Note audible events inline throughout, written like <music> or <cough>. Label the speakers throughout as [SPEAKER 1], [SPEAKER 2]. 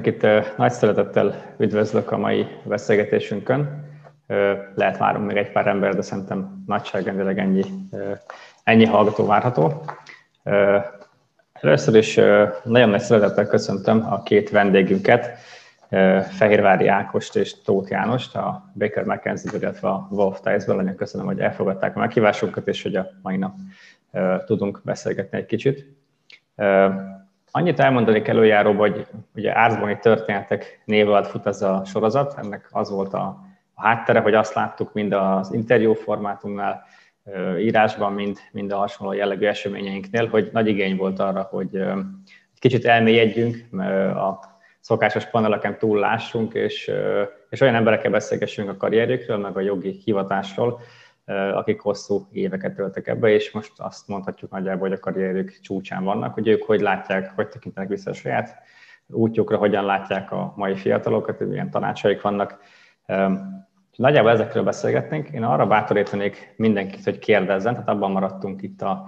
[SPEAKER 1] mindenkit nagy szeretettel üdvözlök a mai beszélgetésünkön. Lehet várunk még egy pár ember, de szerintem nagyságrendileg ennyi, ennyi hallgató várható. Először is nagyon nagy szeretettel köszöntöm a két vendégünket, Fehérvári Ákost és Tóth Jánost, a Baker McKenzie, illetve a Wolf Tice-ből. Nagyon köszönöm, hogy elfogadták a meghívásunkat, és hogy a mai nap tudunk beszélgetni egy kicsit. Annyit elmondani előjáró, hogy ugye Árzboni történetek név alatt fut ez a sorozat, ennek az volt a, a háttere, hogy azt láttuk mind az interjú formátumnál, írásban, mind, mind a hasonló jellegű eseményeinknél, hogy nagy igény volt arra, hogy egy kicsit elmélyedjünk, a szokásos paneleken túl lássunk, és, és olyan emberekkel beszélgessünk a karrierjükről, meg a jogi hivatásról, akik hosszú éveket töltek ebbe, és most azt mondhatjuk nagyjából, hogy a karrierjük csúcsán vannak, hogy ők hogy látják, hogy tekintenek vissza a saját útjukra, hogyan látják a mai fiatalokat, milyen tanácsaik vannak. Nagyjából ezekről beszélgetnénk. Én arra bátorítanék mindenkit, hogy kérdezzen, tehát abban maradtunk itt a,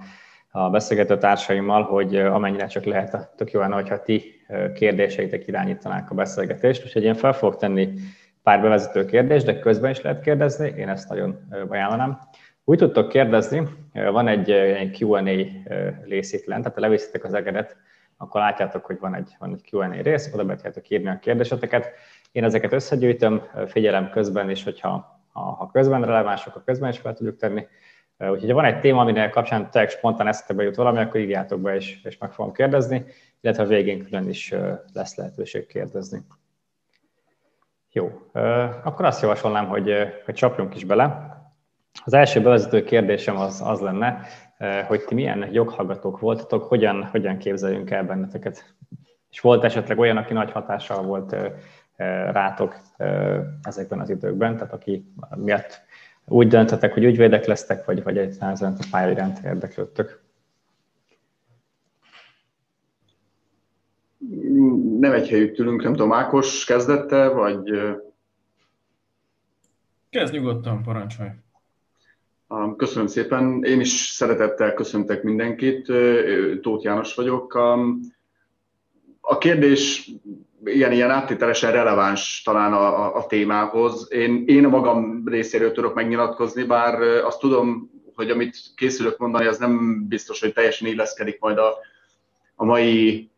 [SPEAKER 1] a beszélgető társaimmal, hogy amennyire csak lehet, tök jó lenne, hogyha ti kérdéseitek irányítanák a beszélgetést. Úgyhogy én fel fogok tenni pár bevezető kérdést, de közben is lehet kérdezni, én ezt nagyon ajánlanám. Úgy tudtok kérdezni, van egy, egy Q&A rész itt lent, tehát ha leviszitek az egedet, akkor látjátok, hogy van egy, van egy Q&A rész, oda be írni a kérdéseteket. Én ezeket összegyűjtöm, figyelem közben is, hogyha ha, ha közben relevánsok, a közben is fel tudjuk tenni. Úgyhogy ha van egy téma, aminek kapcsán tényleg spontán eszembe jut valami, akkor írjátok be, és, és meg fogom kérdezni, illetve a végén külön is lesz lehetőség kérdezni. Jó, akkor azt javasolnám, hogy, hogy csapjunk is bele. Az első bevezető kérdésem az, az lenne, hogy ti milyen joghallgatók voltatok, hogyan, hogyan képzeljünk el benneteket. És volt esetleg olyan, aki nagy hatással volt rátok ezekben az időkben, tehát aki miatt úgy döntetek, hogy ügyvédek lesztek, vagy, vagy egyáltalán a pálya iránt érdeklődtök?
[SPEAKER 2] Nem egy helyütt ülünk, nem tudom, Ákos kezdette, vagy...
[SPEAKER 3] Kezd nyugodtan, parancsolj.
[SPEAKER 2] Köszönöm szépen. Én is szeretettel köszöntek mindenkit. Tóth János vagyok. A kérdés ilyen, ilyen áttételesen releváns talán a, a, a témához. Én, én a magam részéről tudok megnyilatkozni, bár azt tudom, hogy amit készülök mondani, az nem biztos, hogy teljesen illeszkedik majd a, a mai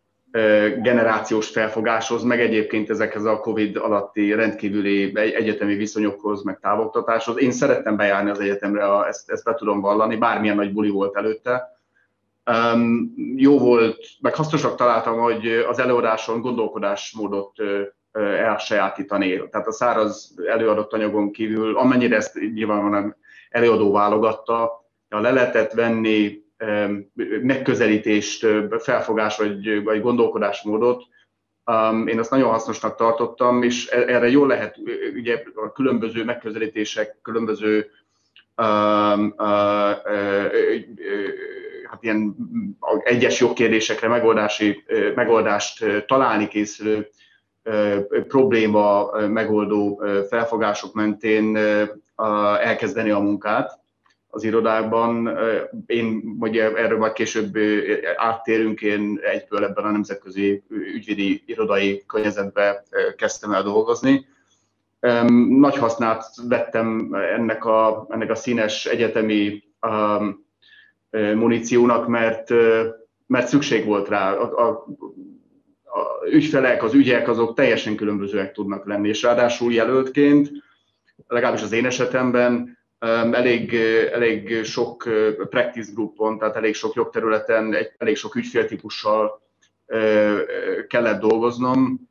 [SPEAKER 2] generációs felfogáshoz, meg egyébként ezekhez a COVID alatti rendkívüli egyetemi viszonyokhoz, meg távoktatáshoz. Én szerettem bejárni az egyetemre, ezt, ezt be tudom vallani, bármilyen nagy buli volt előtte jó volt, meg hasznosak találtam, hogy az előadáson gondolkodásmódot elsajátítani. Tehát a száraz előadott anyagon kívül, amennyire ezt nyilvánvalóan előadó válogatta, ha le venni megközelítést, felfogás vagy, vagy gondolkodásmódot, én azt nagyon hasznosnak tartottam, és e-, erre jól lehet, ugye a különböző megközelítések, különböző hát ilyen egyes jogkérdésekre megoldási, megoldást találni készülő probléma megoldó felfogások mentén elkezdeni a munkát az irodákban. Én, ugye erről majd később áttérünk, én egyből ebben a nemzetközi ügyvédi irodai környezetbe kezdtem el dolgozni. Nagy hasznát vettem ennek a, ennek a színes egyetemi muníciónak, mert, mert szükség volt rá. A, a, a ügyfelek, az ügyek azok teljesen különbözőek tudnak lenni, és ráadásul jelöltként, legalábbis az én esetemben, elég, elég sok practice groupon, tehát elég sok jogterületen, elég sok ügyféltípussal kellett dolgoznom.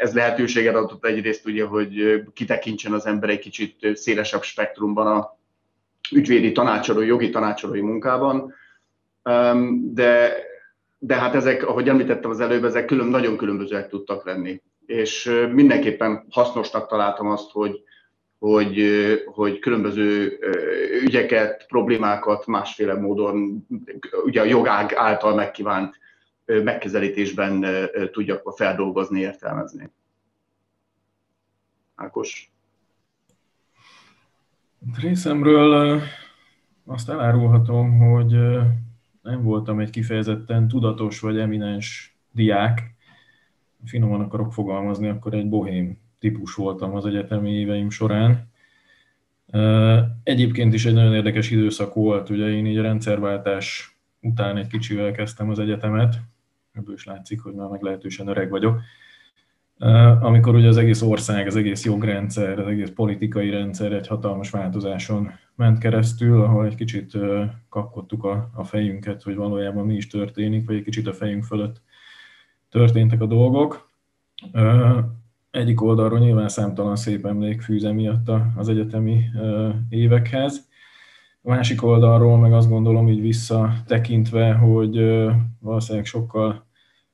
[SPEAKER 2] Ez lehetőséget adott egyrészt ugye, hogy kitekintsen az ember egy kicsit szélesebb spektrumban a, ügyvédi tanácsadói, jogi tanácsadói munkában, de, de hát ezek, ahogy említettem az előbb, ezek külön, nagyon különbözőek tudtak lenni. És mindenképpen hasznosnak találtam azt, hogy, hogy, hogy különböző ügyeket, problémákat másféle módon, ugye a jogág által megkívánt megközelítésben tudjak feldolgozni, értelmezni. Ákos?
[SPEAKER 3] Részemről azt elárulhatom, hogy nem voltam egy kifejezetten tudatos vagy eminens diák. finoman akarok fogalmazni, akkor egy bohém típus voltam az egyetemi éveim során. Egyébként is egy nagyon érdekes időszak volt, ugye én így a rendszerváltás után egy kicsivel kezdtem az egyetemet, ebből is látszik, hogy már meglehetősen öreg vagyok, amikor ugye az egész ország, az egész jogrendszer, az egész politikai rendszer egy hatalmas változáson ment keresztül, ahol egy kicsit kapkodtuk a, a fejünket, hogy valójában mi is történik, vagy egy kicsit a fejünk fölött történtek a dolgok. Egyik oldalról nyilván számtalan szép emlék fűz emiatt az egyetemi évekhez. A másik oldalról meg azt gondolom így visszatekintve, hogy valószínűleg sokkal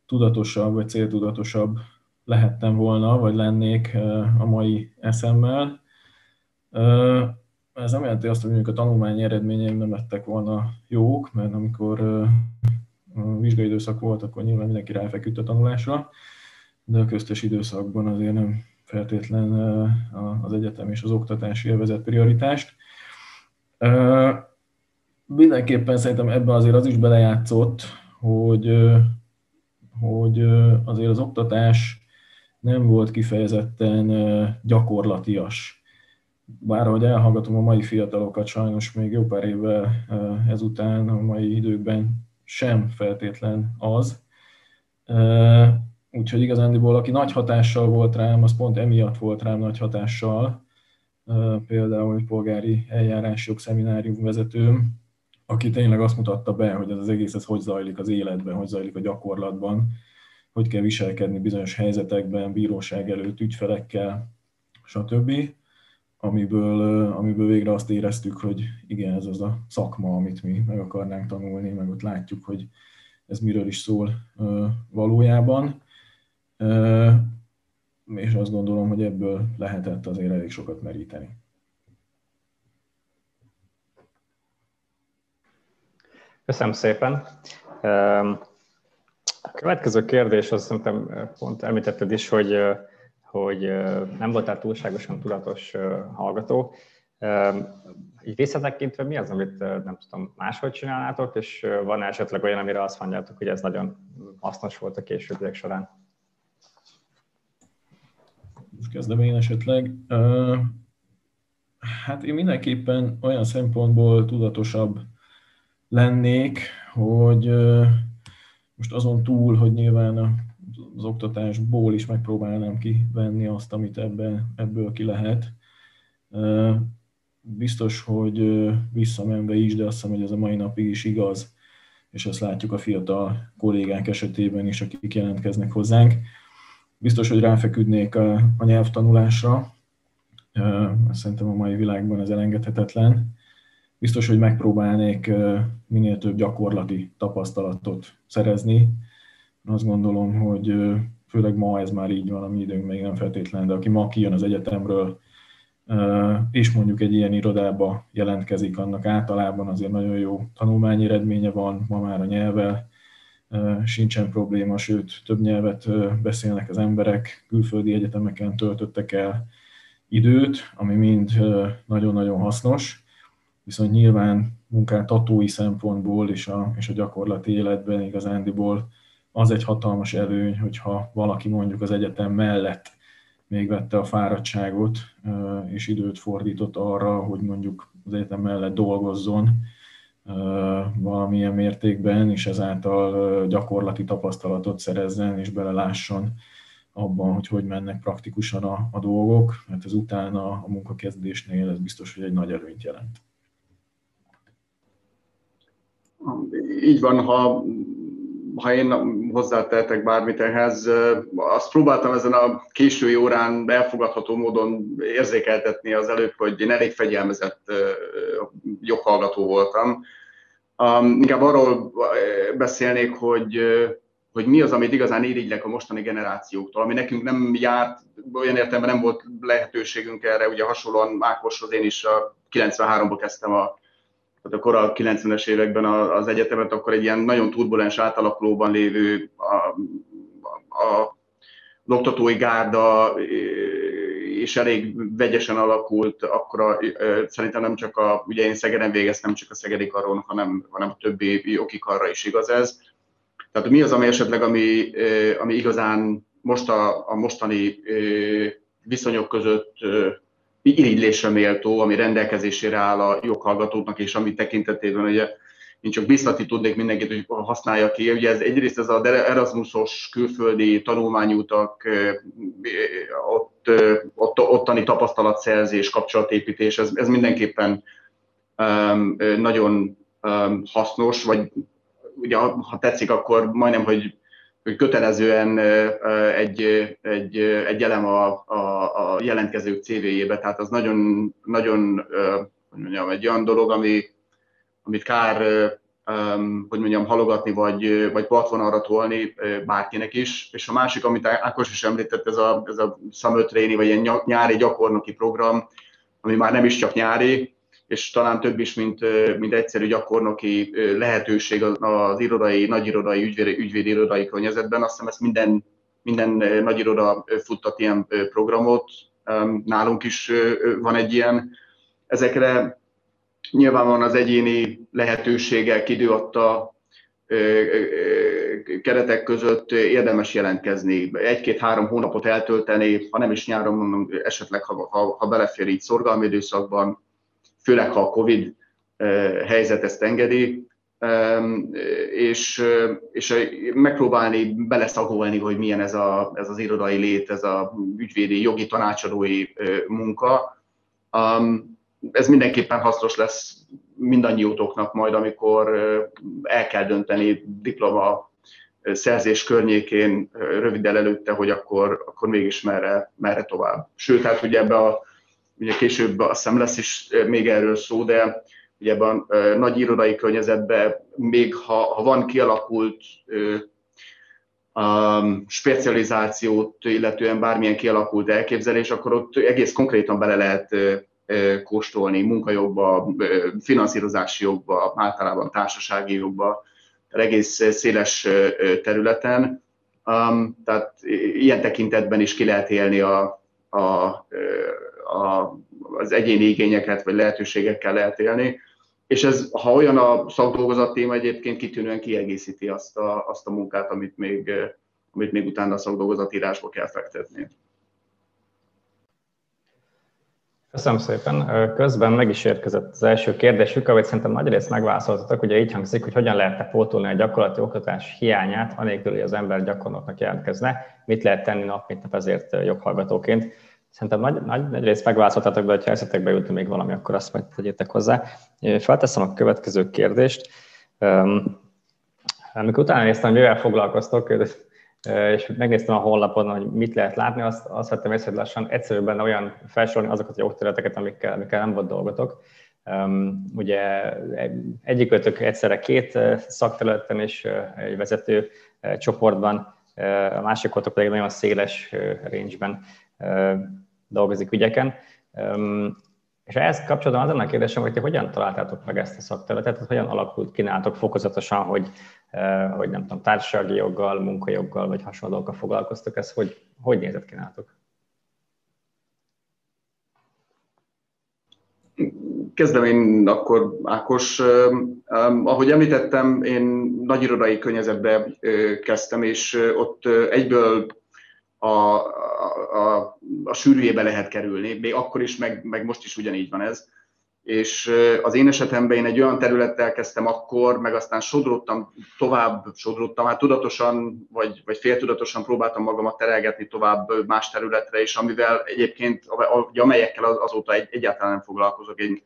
[SPEAKER 3] tudatosabb vagy céltudatosabb lehettem volna, vagy lennék a mai eszemmel. Ez nem jelenti azt, hogy mondjuk a tanulmányi eredményeim nem lettek volna jók, mert amikor vizsgai időszak volt, akkor nyilván mindenki ráfeküdt a tanulásra, de a köztes időszakban azért nem feltétlen az egyetem és az oktatási élvezet prioritást. Mindenképpen szerintem ebben azért az is belejátszott, hogy, hogy azért az oktatás nem volt kifejezetten gyakorlatias. Bár ahogy elhallgatom a mai fiatalokat, sajnos még jó pár évvel ezután, a mai időkben sem feltétlen az. Úgyhogy igazándiból, aki nagy hatással volt rám, az pont emiatt volt rám nagy hatással, például egy polgári eljárás jogszeminárium vezetőm, aki tényleg azt mutatta be, hogy ez az egész ez hogy zajlik az életben, hogy zajlik a gyakorlatban, hogy kell viselkedni bizonyos helyzetekben, bíróság előtt, ügyfelekkel, stb. Amiből, amiből végre azt éreztük, hogy igen, ez az a szakma, amit mi meg akarnánk tanulni, meg ott látjuk, hogy ez miről is szól valójában. És azt gondolom, hogy ebből lehetett azért elég sokat meríteni.
[SPEAKER 1] Köszönöm szépen. A következő kérdés, azt szerintem pont említetted is, hogy, hogy nem voltál túlságosan tudatos hallgató. Így visszatekintve mi az, amit nem tudom, máshogy csinálnátok, és van esetleg olyan, amire azt mondjátok, hogy ez nagyon hasznos volt a későbbiek során?
[SPEAKER 3] Most kezdem én esetleg. Hát én mindenképpen olyan szempontból tudatosabb lennék, hogy most azon túl, hogy nyilván az oktatásból is megpróbálnám kivenni azt, amit ebben, ebből ki lehet. Biztos, hogy visszamenve is, de azt hiszem, hogy ez a mai napig is igaz, és ezt látjuk a fiatal kollégák esetében is, akik jelentkeznek hozzánk. Biztos, hogy ráfeküdnék a, a nyelvtanulásra, szerintem a mai világban ez elengedhetetlen. Biztos, hogy megpróbálnék minél több gyakorlati tapasztalatot szerezni. Azt gondolom, hogy főleg ma ez már így van, a mi időnk még nem feltétlen, de aki ma kijön az egyetemről, és mondjuk egy ilyen irodába jelentkezik, annak általában azért nagyon jó tanulmányi eredménye van, ma már a nyelvvel sincsen probléma, sőt több nyelvet beszélnek az emberek, külföldi egyetemeken töltöttek el időt, ami mind nagyon-nagyon hasznos viszont nyilván munkáltatói szempontból és a, és a gyakorlati életben igazándiból az egy hatalmas előny, hogyha valaki mondjuk az egyetem mellett még vette a fáradtságot, és időt fordított arra, hogy mondjuk az egyetem mellett dolgozzon valamilyen mértékben, és ezáltal gyakorlati tapasztalatot szerezzen, és belelásson abban, hogy hogy mennek praktikusan a, a dolgok, mert ez utána a munkakezdésnél ez biztos, hogy egy nagy előnyt jelent.
[SPEAKER 2] így van, ha, ha én hozzátehetek bármit ehhez, azt próbáltam ezen a késői órán elfogadható módon érzékeltetni az előbb, hogy én elég fegyelmezett joghallgató voltam. Inkább arról beszélnék, hogy, hogy mi az, amit igazán irigylek a mostani generációktól, ami nekünk nem járt, olyan értelemben nem volt lehetőségünk erre, ugye hasonlóan Ákoshoz én is a 93-ban kezdtem a tehát a 90-es években az egyetemet, akkor egy ilyen nagyon turbulens átalakulóban lévő a, a, az oktatói gárda és elég vegyesen alakult, akkor a, szerintem nem csak a, ugye én Szegeden végeztem, nem csak a Szegedi Karon, hanem, hanem a többi jogi karra is igaz ez. Tehát mi az, ami esetleg, ami, ami igazán most a, a mostani viszonyok között irigylésre méltó, ami rendelkezésére áll a joghallgatóknak, és ami tekintetében ugye én csak biztatni tudnék mindenkit, hogy használja ki. Ugye ez egyrészt ez az Erasmusos külföldi tanulmányútak, ott, ott, ottani tapasztalatszerzés, kapcsolatépítés, ez, ez mindenképpen um, nagyon um, hasznos, vagy ugye ha tetszik, akkor majdnem, hogy kötelezően egy, egy, egy elem a, a, a jelentkezők CV-jébe, tehát az nagyon, nagyon hogy mondjam, egy olyan dolog, ami, amit kár, hogy mondjam, halogatni, vagy, vagy arra tolni bárkinek is. És a másik, amit Ákos is említett, ez a, ez a Summer Training, vagy ilyen nyári gyakornoki program, ami már nem is csak nyári, és talán több is, mint, mint egyszerű gyakornoki lehetőség az irodai, nagyirodai, ügyvédi, ügyvédi irodai környezetben. Azt hiszem ezt minden, minden nagyiroda futtat ilyen programot, nálunk is van egy ilyen. Ezekre nyilvánvalóan az egyéni lehetőségek, időadta keretek között érdemes jelentkezni, egy-két-három hónapot eltölteni, ha nem is nyáron, mondom, esetleg ha, ha, ha belefér így szorgalmi időszakban, főleg ha a COVID helyzet ezt engedi, és, és megpróbálni beleszagolni, hogy milyen ez, a, ez az irodai lét, ez a ügyvédi, jogi tanácsadói munka. Ez mindenképpen hasznos lesz mindannyiótoknak majd, amikor el kell dönteni diploma szerzés környékén röviddel előtte, hogy akkor, akkor mégis merre, merre tovább. Sőt, hát ugye ebbe a ugye később azt hiszem lesz is még erről szó, de ugye ebben a nagy irodai környezetben még ha, ha van kialakult um, specializációt, illetően bármilyen kialakult elképzelés, akkor ott egész konkrétan bele lehet kóstolni munkajogba, finanszírozási jogba, általában társasági jogba, egész széles területen. Um, tehát ilyen tekintetben is ki lehet élni a, a, a, az egyéni igényeket vagy lehetőségekkel lehet élni. És ez, ha olyan a szakdolgozat téma, egyébként kitűnően kiegészíti azt a, azt a munkát, amit még, amit még utána a szakdolgozatírásba kell fektetni.
[SPEAKER 1] Köszönöm szépen. Közben meg is érkezett az első kérdésük, amit szerintem nagyrészt megválaszoltatok. Ugye így hangzik, hogy hogyan lehetne pótolni a gyakorlati oktatás hiányát, anélkül, hogy az ember gyakornoknak jelentkezne. Mit lehet tenni nap, mint nap ezért joghallgatóként. Szerintem nagy, nagy, nagy részt megválaszoltatok, de ha eszetekbe jutni még valami, akkor azt majd tegyétek hozzá. Felteszem a következő kérdést. Amikor utána néztem, mivel foglalkoztok, és megnéztem a honlapon, hogy mit lehet látni, azt, azt vettem észre, hogy lassan egyszerűbb benne olyan felsorolni azokat a jogterületeket, amikkel, amikkel nem volt dolgotok. Um, ugye egyikőtök egyszerre két szakterületen és egy vezető csoportban, a másik pedig nagyon széles range-ben dolgozik ügyeken. És ehhez kapcsolatban az ennek kérdésem, hogy ti hogyan találtátok meg ezt a szakterületet, tehát hogyan alakult ki nálatok fokozatosan, hogy, hogy nem tudom, társasági joggal, munkajoggal vagy hasonlókkal foglalkoztok, ez hogy, hogy nézett ki nálatok?
[SPEAKER 2] Kezdem én akkor, Ákos. Ahogy említettem, én nagyirodai környezetbe kezdtem, és ott egyből a, a, a sűrűjébe lehet kerülni, még akkor is, meg, meg most is ugyanígy van ez. És az én esetemben én egy olyan területtel kezdtem akkor, meg aztán sodródtam tovább, sodródtam, hát tudatosan vagy, vagy féltudatosan próbáltam magamat terelgetni tovább más területre, és amivel egyébként, amelyekkel azóta egy, egyáltalán nem foglalkozok. Én,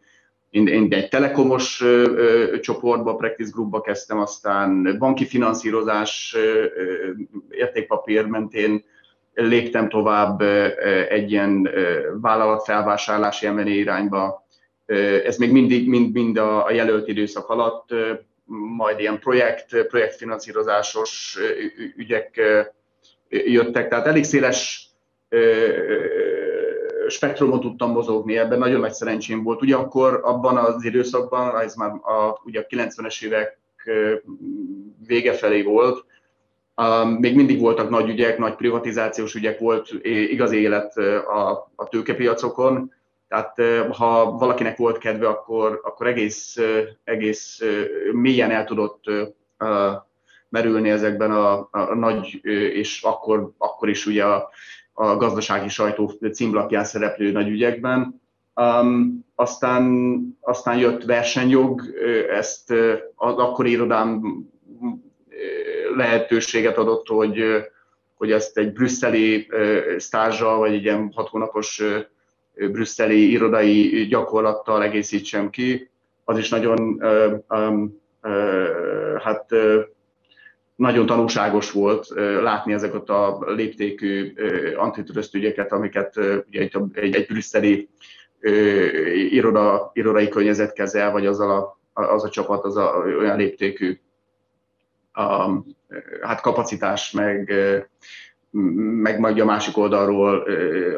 [SPEAKER 2] én, én egy telekomos ö, ö, csoportba, practice groupba kezdtem, aztán banki finanszírozás, ö, értékpapír mentén léptem tovább egy ilyen vállalatfelvásárlási emelé irányba. Ez még mindig mind, mind a, jelölt időszak alatt, majd ilyen projekt, projektfinanszírozásos ügyek jöttek, tehát elég széles spektrumot tudtam mozogni, ebben nagyon nagy szerencsém volt. Ugyanakkor abban az időszakban, ez már a, ugye a 90-es évek vége felé volt, még mindig voltak nagy ügyek, nagy privatizációs ügyek, volt igazi élet a, a tőkepiacokon, tehát ha valakinek volt kedve, akkor, akkor egész, egész mélyen el tudott merülni ezekben a, a nagy, és akkor, akkor is ugye a, a gazdasági sajtó címlapján szereplő nagy ügyekben. Um, aztán, aztán jött versenyjog, ezt az akkori irodám lehetőséget adott, hogy, hogy ezt egy brüsszeli stázsal, vagy egy ilyen hat hónapos brüsszeli irodai gyakorlattal egészítsem ki. Az is nagyon, hát nagyon tanulságos volt látni ezeket a léptékű antitrust ügyeket, amiket ugye egy, egy, egy brüsszeli iroda, irodai környezet kezel, vagy az a, az a csapat az a, olyan léptékű a, hát kapacitás, meg, meg majd a másik oldalról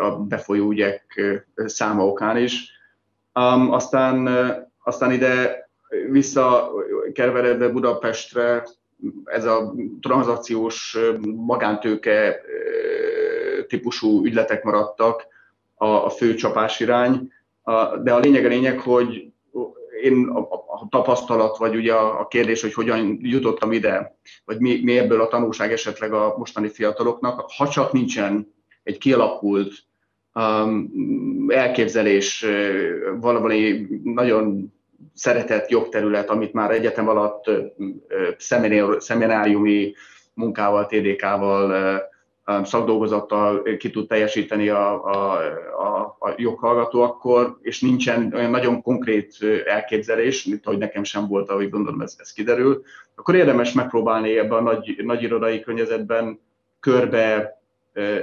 [SPEAKER 2] a befolyó ügyek száma okán is. Um, aztán, aztán ide visszakerveredve Budapestre ez a tranzakciós magántőke típusú ügyletek maradtak a, a fő csapásirány, de a lényeg a lényeg, hogy én a, a tapasztalat, vagy ugye a, a kérdés, hogy hogyan jutottam ide, vagy mi, mi ebből a tanulság esetleg a mostani fiataloknak, ha csak nincsen egy kialakult um, elképzelés, valami nagyon szeretett jogterület, amit már egyetem alatt szemináriumi munkával, TDK-val, szakdolgozattal ki tud teljesíteni a, a, a, a joghallgató akkor, és nincsen olyan nagyon konkrét elképzelés, mint ahogy nekem sem volt, ahogy gondolom ez, ez kiderül, akkor érdemes megpróbálni ebben a nagy, nagy irodai környezetben körbe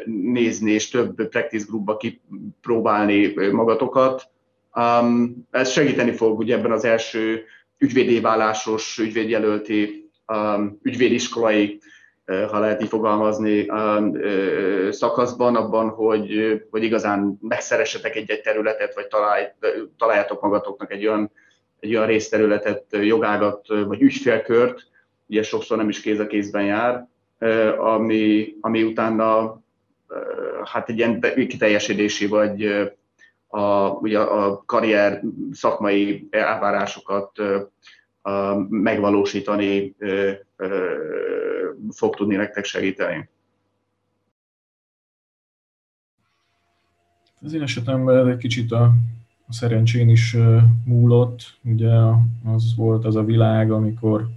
[SPEAKER 2] nézni, és több practice groupba kipróbálni magatokat, Um, ez segíteni fog ugye ebben az első ügyvédé válásos, ügyvédjelölti, um, ügyvédiskolai, ha lehet így fogalmazni, um, uh, szakaszban, abban, hogy, hogy igazán megszeressetek egy-egy területet, vagy találj, találjátok magatoknak egy olyan, egy olyan részterületet, jogágat, vagy ügyfélkört, ugye sokszor nem is kéz a kézben jár, uh, ami, ami utána hát egy ilyen kiteljesedési vagy a, ugye a karrier szakmai elvárásokat megvalósítani fog tudni nektek segíteni.
[SPEAKER 3] Az én esetemben egy kicsit a, a szerencsén is múlott. Ugye az volt az a világ, amikor,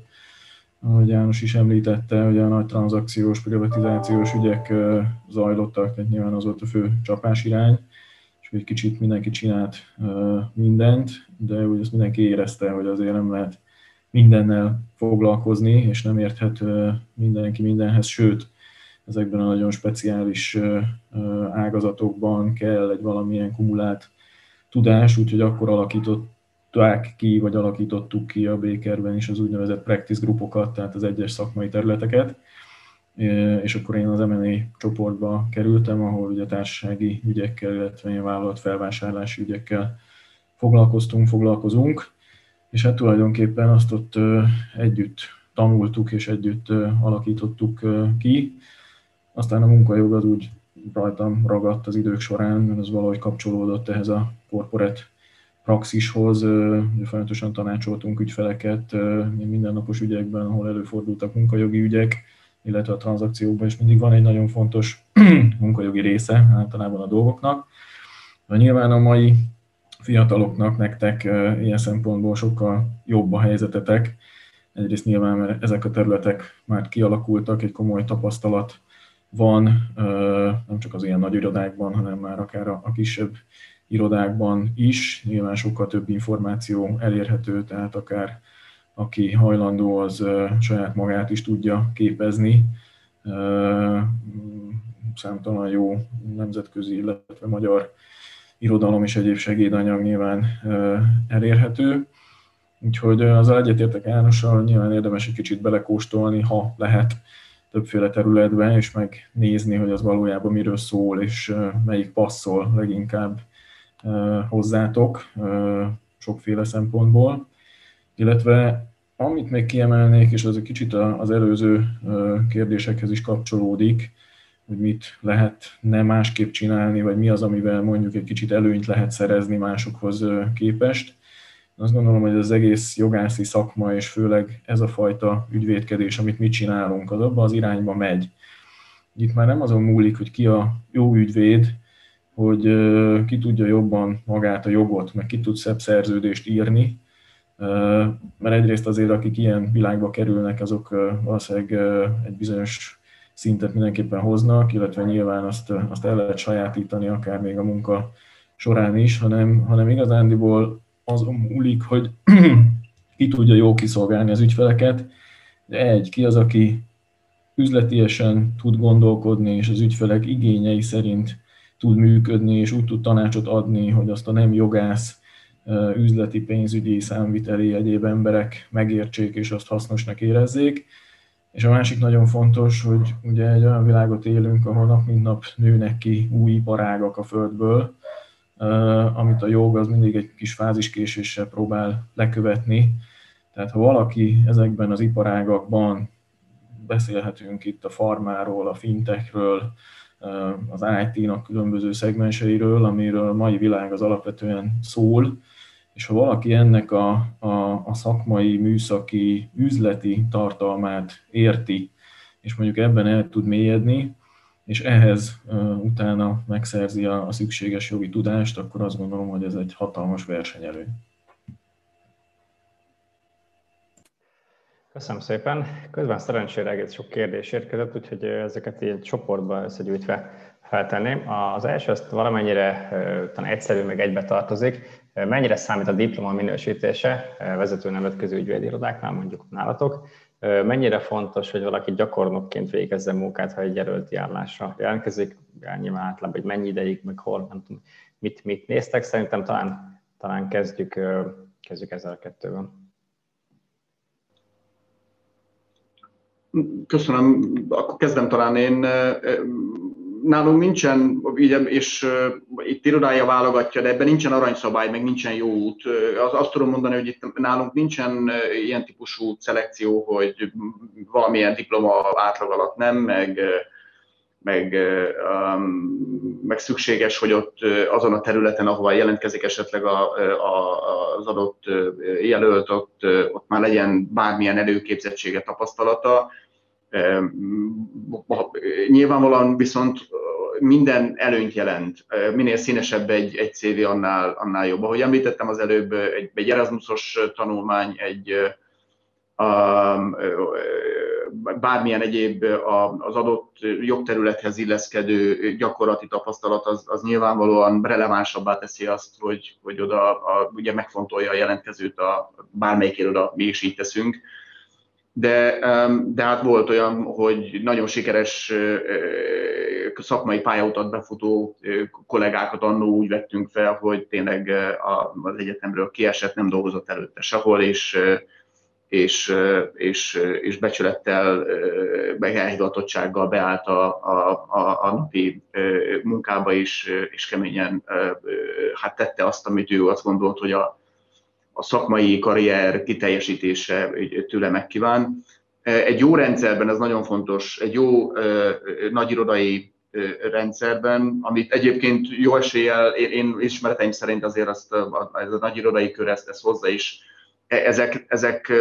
[SPEAKER 3] ahogy János is említette, hogy a nagy tranzakciós, privatizációs ügyek zajlottak, tehát nyilván az volt a fő csapásirány és egy kicsit mindenki csinált mindent, de úgy ezt mindenki érezte, hogy azért nem lehet mindennel foglalkozni, és nem érthet mindenki mindenhez, sőt, ezekben a nagyon speciális ágazatokban kell egy valamilyen kumulált tudás, úgyhogy akkor alakították ki, vagy alakítottuk ki a Békerben is az úgynevezett practice grupokat, tehát az egyes szakmai területeket, és akkor én az M&A csoportba kerültem, ahol ugye társasági ügyekkel, illetve ilyen vállalat felvásárlási ügyekkel foglalkoztunk, foglalkozunk, és hát tulajdonképpen azt ott együtt tanultuk és együtt alakítottuk ki. Aztán a munkajog az úgy rajtam ragadt az idők során, mert az valahogy kapcsolódott ehhez a corporate praxishoz, folyamatosan tanácsoltunk ügyfeleket mindennapos ügyekben, ahol előfordultak munkajogi ügyek, illetve a tranzakciókban is mindig van egy nagyon fontos <clears throat> munkajogi része általában a dolgoknak. De nyilván a mai fiataloknak, nektek ilyen szempontból sokkal jobb a helyzetetek. Egyrészt nyilván, mert ezek a területek már kialakultak, egy komoly tapasztalat van, nem csak az ilyen nagy irodákban, hanem már akár a kisebb irodákban is. Nyilván sokkal több információ elérhető, tehát akár aki hajlandó, az saját magát is tudja képezni. Számtalan jó nemzetközi, illetve magyar irodalom és egyéb segédanyag nyilván elérhető. Úgyhogy az egyetértek Jánossal, nyilván érdemes egy kicsit belekóstolni, ha lehet többféle területbe, és megnézni, hogy az valójában miről szól, és melyik passzol leginkább hozzátok sokféle szempontból. Illetve amit még kiemelnék, és az egy kicsit az előző kérdésekhez is kapcsolódik, hogy mit lehet nem másképp csinálni, vagy mi az, amivel mondjuk egy kicsit előnyt lehet szerezni másokhoz képest. Azt gondolom, hogy az egész jogászi szakma, és főleg ez a fajta ügyvédkedés, amit mi csinálunk, az abban az irányba megy. Itt már nem azon múlik, hogy ki a jó ügyvéd, hogy ki tudja jobban magát a jogot, meg ki tud szebb szerződést írni, mert egyrészt azért, akik ilyen világba kerülnek, azok valószínűleg egy bizonyos szintet mindenképpen hoznak, illetve nyilván azt, azt el lehet sajátítani akár még a munka során is, hanem, hanem igazándiból az múlik, hogy <clears throat> ki tudja jó kiszolgálni az ügyfeleket. De egy, ki az, aki üzletiesen tud gondolkodni, és az ügyfelek igényei szerint tud működni, és úgy tud tanácsot adni, hogy azt a nem jogász, üzleti, pénzügyi, számviteli egyéb emberek megértsék, és azt hasznosnak érezzék. És a másik nagyon fontos, hogy ugye egy olyan világot élünk, ahol nap mint nap nőnek ki új iparágak a földből, amit a jog az mindig egy kis fáziskéséssel próbál lekövetni. Tehát ha valaki ezekben az iparágakban beszélhetünk itt a farmáról, a fintekről, az IT-nak különböző szegmenseiről, amiről a mai világ az alapvetően szól, és ha valaki ennek a, a, a szakmai, műszaki, üzleti tartalmát érti, és mondjuk ebben el tud mélyedni, és ehhez uh, utána megszerzi a, a szükséges jogi tudást, akkor azt gondolom, hogy ez egy hatalmas versenyelő.
[SPEAKER 1] Köszönöm szépen. Közben szerencsére egész sok kérdés érkezett, úgyhogy ezeket így csoportba összegyűjtve feltenném. Az első azt valamennyire talán egyszerű, meg egybe tartozik. Mennyire számít a diploma minősítése vezető nemzetközi ügyvédirodáknál, mondjuk nálatok? Mennyire fontos, hogy valaki gyakornokként végezze munkát, ha egy jelölti állásra jelentkezik? Nyilván általában, hogy mennyi ideig, meg hol, nem tudom, mit, mit néztek. Szerintem talán, talán kezdjük, kezdjük ezzel a kettővel.
[SPEAKER 2] Köszönöm. Akkor kezdem talán én nálunk nincsen, és itt irodája válogatja, de ebben nincsen aranyszabály, meg nincsen jó út. Azt tudom mondani, hogy itt nálunk nincsen ilyen típusú szelekció, hogy valamilyen diploma átlag alatt nem, meg, meg, meg szükséges, hogy ott azon a területen, ahova jelentkezik esetleg a, a, az adott jelölt, ott, ott már legyen bármilyen előképzettsége, tapasztalata Nyilvánvalóan viszont minden előnyt jelent. Minél színesebb egy, egy CV, annál, annál jobb. Ahogy említettem az előbb, egy, egy Erasmusos tanulmány, egy bármilyen egyéb az adott jogterülethez illeszkedő gyakorlati tapasztalat, az, az nyilvánvalóan relevánsabbá teszi azt, hogy, hogy oda a, ugye megfontolja a jelentkezőt a bármelyik iroda, mi is így teszünk de, de hát volt olyan, hogy nagyon sikeres szakmai pályautat befutó kollégákat annó úgy vettünk fel, hogy tényleg az egyetemről kiesett, nem dolgozott előtte sehol, és, és, és, és becsülettel, elhivatottsággal beállt a, a, a, a napi munkába is, és keményen hát tette azt, amit ő azt gondolt, hogy a, a szakmai karrier kiteljesítése tőle megkíván. Egy jó rendszerben, ez nagyon fontos, egy jó nagyirodai rendszerben, amit egyébként jó eséllyel, én, én ismereteim szerint azért azt, ez a nagyirodai kör ezt, ezt hozza is, e, ezek, ezek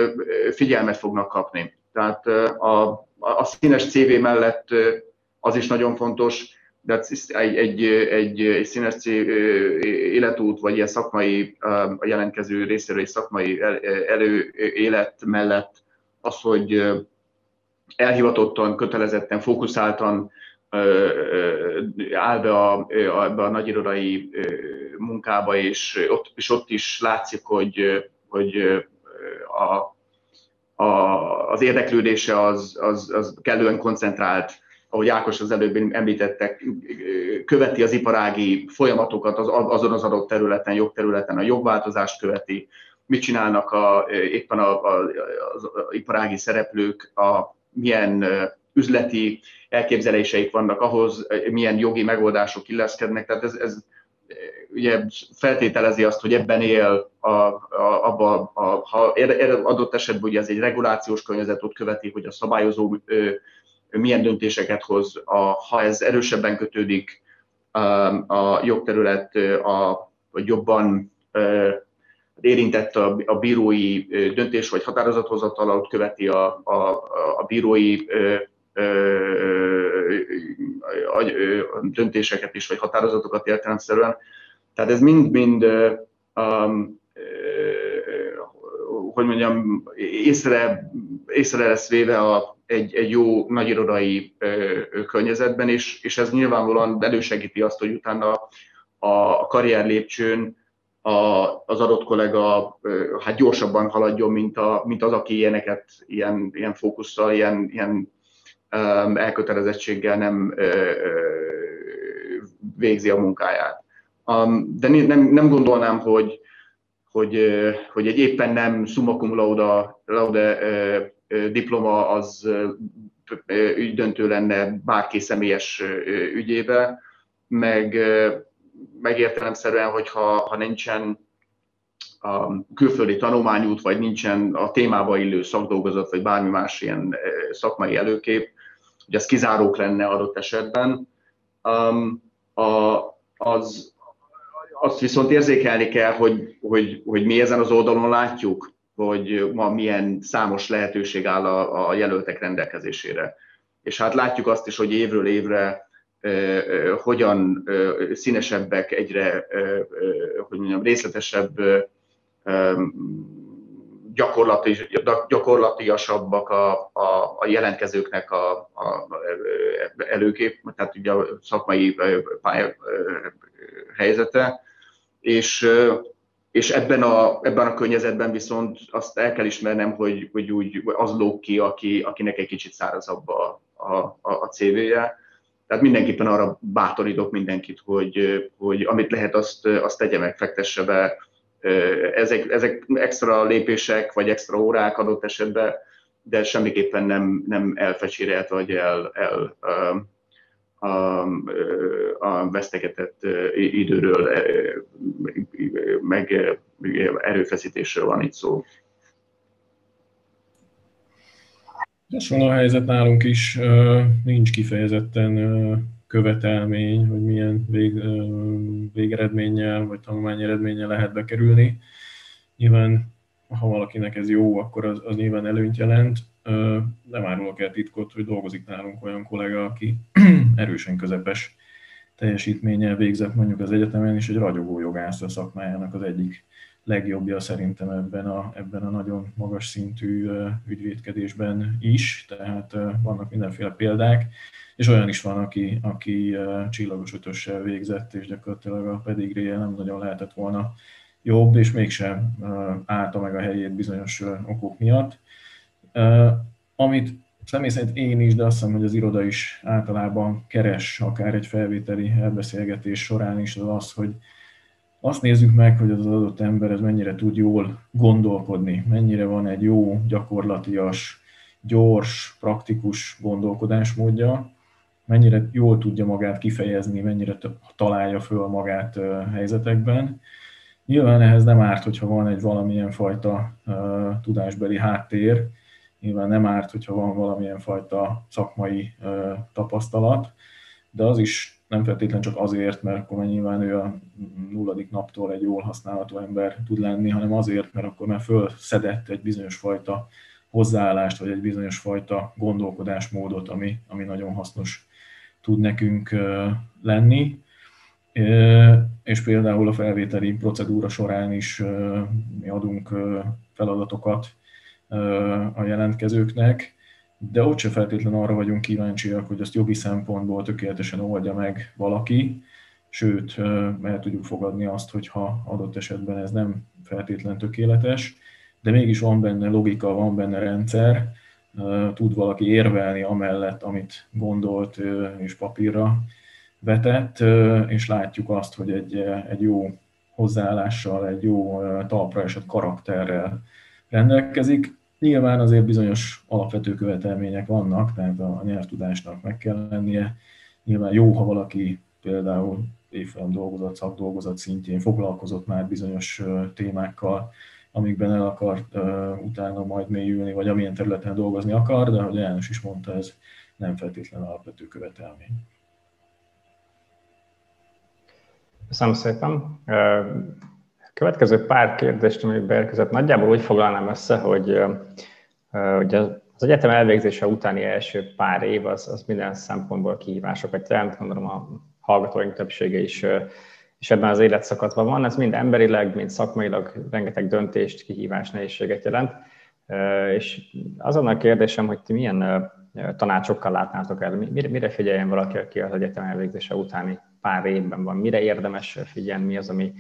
[SPEAKER 2] figyelmet fognak kapni. Tehát a, a színes CV mellett az is nagyon fontos, de hát egy, egy, egy, egy színes életút, vagy ilyen szakmai, a jelentkező részéről egy szakmai előélet mellett az, hogy elhivatottan, kötelezetten, fókuszáltan áll be a, a, a nagyirodai munkába, és ott, és ott is látszik, hogy, hogy a, a, az érdeklődése az, az, az kellően koncentrált ahogy Ákos az előbb említettek, követi az iparági folyamatokat az, azon az adott területen, jogterületen, a jogváltozást követi, mit csinálnak a, éppen a, a, az iparági szereplők, a, milyen üzleti elképzeléseik vannak ahhoz, milyen jogi megoldások illeszkednek. Tehát ez, ez ugye feltételezi azt, hogy ebben él, a, a, abba, a, ha adott esetben ugye ez egy regulációs környezet ott követi, hogy a szabályozó milyen döntéseket hoz, a, ha ez erősebben kötődik a jogterület, a, vagy jobban érintett a, a bírói döntés vagy határozathozatal, ott követi a, a, a bírói döntéseket is, vagy határozatokat értelemszerűen. Tehát ez mind-mind, um, hogy mondjam, észre, észre lesz véve a, egy, egy jó nagyirodai környezetben, és, és ez nyilvánvalóan elősegíti azt, hogy utána a karrier lépcsőn a, az adott kollega hát gyorsabban haladjon, mint, a, mint az, aki ilyeneket, ilyen, ilyen fókusszal, ilyen, ilyen elkötelezettséggel nem végzi a munkáját. De nem, nem gondolnám, hogy, hogy, hogy egy éppen nem summa cum laude, laude diploma az ügydöntő lenne bárki személyes ügyébe, meg megértelemszerűen, hogyha ha nincsen a külföldi tanulmányút, vagy nincsen a témába illő szakdolgozat, vagy bármi más ilyen szakmai előkép, hogy ez kizárók lenne adott esetben. Um, a, az, azt viszont érzékelni kell, hogy, hogy, hogy mi ezen az oldalon látjuk, hogy ma milyen számos lehetőség áll a, a jelöltek rendelkezésére. És hát látjuk azt is, hogy évről évre hogyan színesebbek, egyre hogy mondjam, részletesebb gyakorlati, gyakorlatiasabbak a, a, a jelentkezőknek a, a előkép, tehát ugye a szakmai pálya helyzete, és, és ebben, a, ebben a környezetben viszont azt el kell ismernem, hogy, hogy úgy az lóg ki, aki, akinek egy kicsit szárazabb a, a, a CV-je. Tehát mindenképpen arra bátorítok mindenkit, hogy, hogy amit lehet, azt, azt tegye meg, fektesse be ezek, ezek extra lépések, vagy extra órák adott esetben, de semmiképpen nem, nem elfecsérelt, vagy el, el a, a, vesztegetett időről, meg erőfeszítésről van itt szó.
[SPEAKER 3] Hasonló helyzet nálunk is, nincs kifejezetten követelmény, hogy milyen vég, végeredménnyel vagy tanulmányi eredménnyel lehet bekerülni. Nyilván, ha valakinek ez jó, akkor az, az nyilván előnyt jelent. Nem árulok el titkot, hogy dolgozik nálunk olyan kollega, aki <clears throat> erősen közepes teljesítménnyel végzett mondjuk az egyetemen, és egy ragyogó jogász a szakmájának az egyik legjobbja szerintem ebben a, ebben a nagyon magas szintű ügyvédkedésben is, tehát vannak mindenféle példák és olyan is van, aki, aki csillagos ötössel végzett, és gyakorlatilag a pedigréje nem nagyon lehetett volna jobb, és mégsem állta meg a helyét bizonyos okok miatt. Amit személy szerint én is, de azt hiszem, hogy az iroda is általában keres, akár egy felvételi elbeszélgetés során is, az az, hogy azt nézzük meg, hogy az adott ember ez mennyire tud jól gondolkodni, mennyire van egy jó, gyakorlatias, gyors, praktikus gondolkodásmódja, mennyire jól tudja magát kifejezni, mennyire találja föl magát helyzetekben. Nyilván ehhez nem árt, hogyha van egy valamilyen fajta tudásbeli háttér, nyilván nem árt, hogyha van valamilyen fajta szakmai tapasztalat, de az is nem feltétlenül csak azért, mert akkor nyilván ő a nulladik naptól egy jól használható ember tud lenni, hanem azért, mert akkor már fölszedett egy bizonyos fajta hozzáállást, vagy egy bizonyos fajta gondolkodásmódot, ami, ami nagyon hasznos tud nekünk lenni, és például a felvételi procedúra során is mi adunk feladatokat a jelentkezőknek, de ott se feltétlenül arra vagyunk kíváncsiak, hogy azt jogi szempontból tökéletesen oldja meg valaki, sőt, el tudjuk fogadni azt, hogyha adott esetben ez nem feltétlen tökéletes, de mégis van benne logika, van benne rendszer, tud valaki érvelni amellett, amit gondolt és papírra vetett, és látjuk azt, hogy egy, egy jó hozzáállással, egy jó talpra esett karakterrel rendelkezik. Nyilván azért bizonyos alapvető követelmények vannak, tehát a nyelvtudásnak meg kell lennie. Nyilván jó, ha valaki például évfolyam dolgozat, szakdolgozat szintjén foglalkozott már bizonyos témákkal, amikben el akar utána majd mélyülni, vagy amilyen területen dolgozni akar, de ahogy János is mondta, ez nem feltétlenül alapvető követelmény.
[SPEAKER 1] Köszönöm szépen. Következő pár kérdést, ami beérkezett, nagyjából úgy foglalnám össze, hogy, hogy az egyetem elvégzése utáni első pár év az, az minden szempontból kihívásokat jelent, gondolom a hallgatóink többsége is, és ebben az életszakadban van. Ez mind emberileg, mind szakmailag rengeteg döntést, kihívás, nehézséget jelent. És azon a kérdésem, hogy ti milyen tanácsokkal látnátok el, mire, mire figyeljen valaki, aki az egyetem elvégzése utáni pár évben van, mire érdemes figyelni, mi az, ami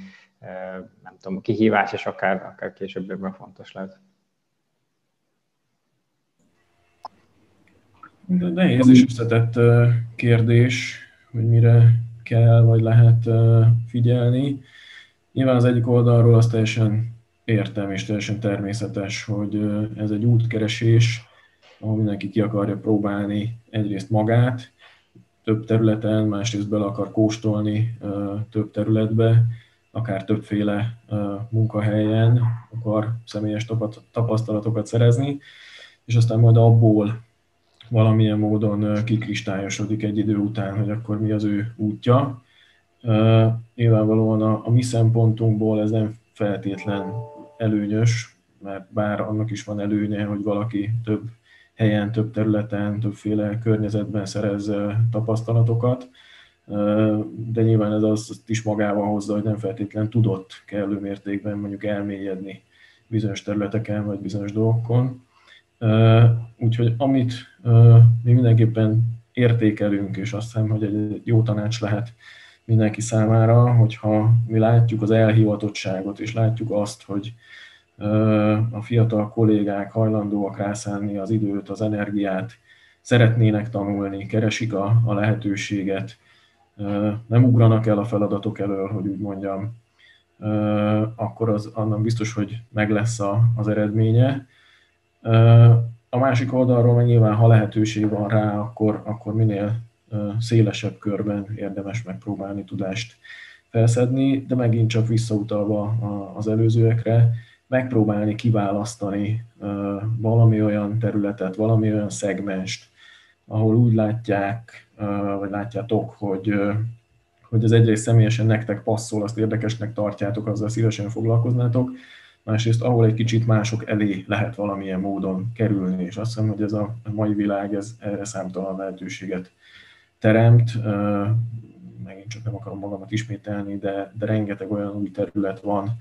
[SPEAKER 1] nem tudom, kihívás, és akár, akár később fontos lehet.
[SPEAKER 3] De nehéz és összetett kérdés, hogy mire kell vagy lehet figyelni. Nyilván az egyik oldalról az teljesen értem és teljesen természetes, hogy ez egy útkeresés, ahol mindenki ki akarja próbálni egyrészt magát, több területen, másrészt bele akar kóstolni több területbe, akár többféle munkahelyen akar személyes tapasztalatokat szerezni, és aztán majd abból valamilyen módon kikristályosodik egy idő után, hogy akkor mi az ő útja. Nyilvánvalóan a, a mi szempontunkból ez nem feltétlen előnyös, mert bár annak is van előnye, hogy valaki több helyen, több területen, többféle környezetben szerez tapasztalatokat, de nyilván ez azt is magával hozza, hogy nem feltétlen tudott kellő mértékben mondjuk elmélyedni bizonyos területeken vagy bizonyos dolgokon. Úgyhogy amit mi mindenképpen értékelünk, és azt hiszem, hogy egy jó tanács lehet mindenki számára, hogyha mi látjuk az elhivatottságot, és látjuk azt, hogy a fiatal kollégák hajlandóak rászánni az időt, az energiát, szeretnének tanulni, keresik a, a lehetőséget, nem ugranak el a feladatok elől, hogy úgy mondjam, akkor az annak biztos, hogy meg lesz a, az eredménye. A másik oldalról meg nyilván, ha lehetőség van rá, akkor, akkor minél szélesebb körben érdemes megpróbálni tudást felszedni, de megint csak visszautalva az előzőekre, megpróbálni kiválasztani valami olyan területet, valami olyan szegmest, ahol úgy látják, vagy látjátok, hogy, hogy ez egyrészt személyesen nektek passzol, azt érdekesnek tartjátok, azzal szívesen foglalkoznátok, másrészt ahol egy kicsit mások elé lehet valamilyen módon kerülni, és azt hiszem, hogy ez a mai világ ez erre számtalan lehetőséget teremt. Megint csak nem akarom magamat ismételni, de, de rengeteg olyan új terület van,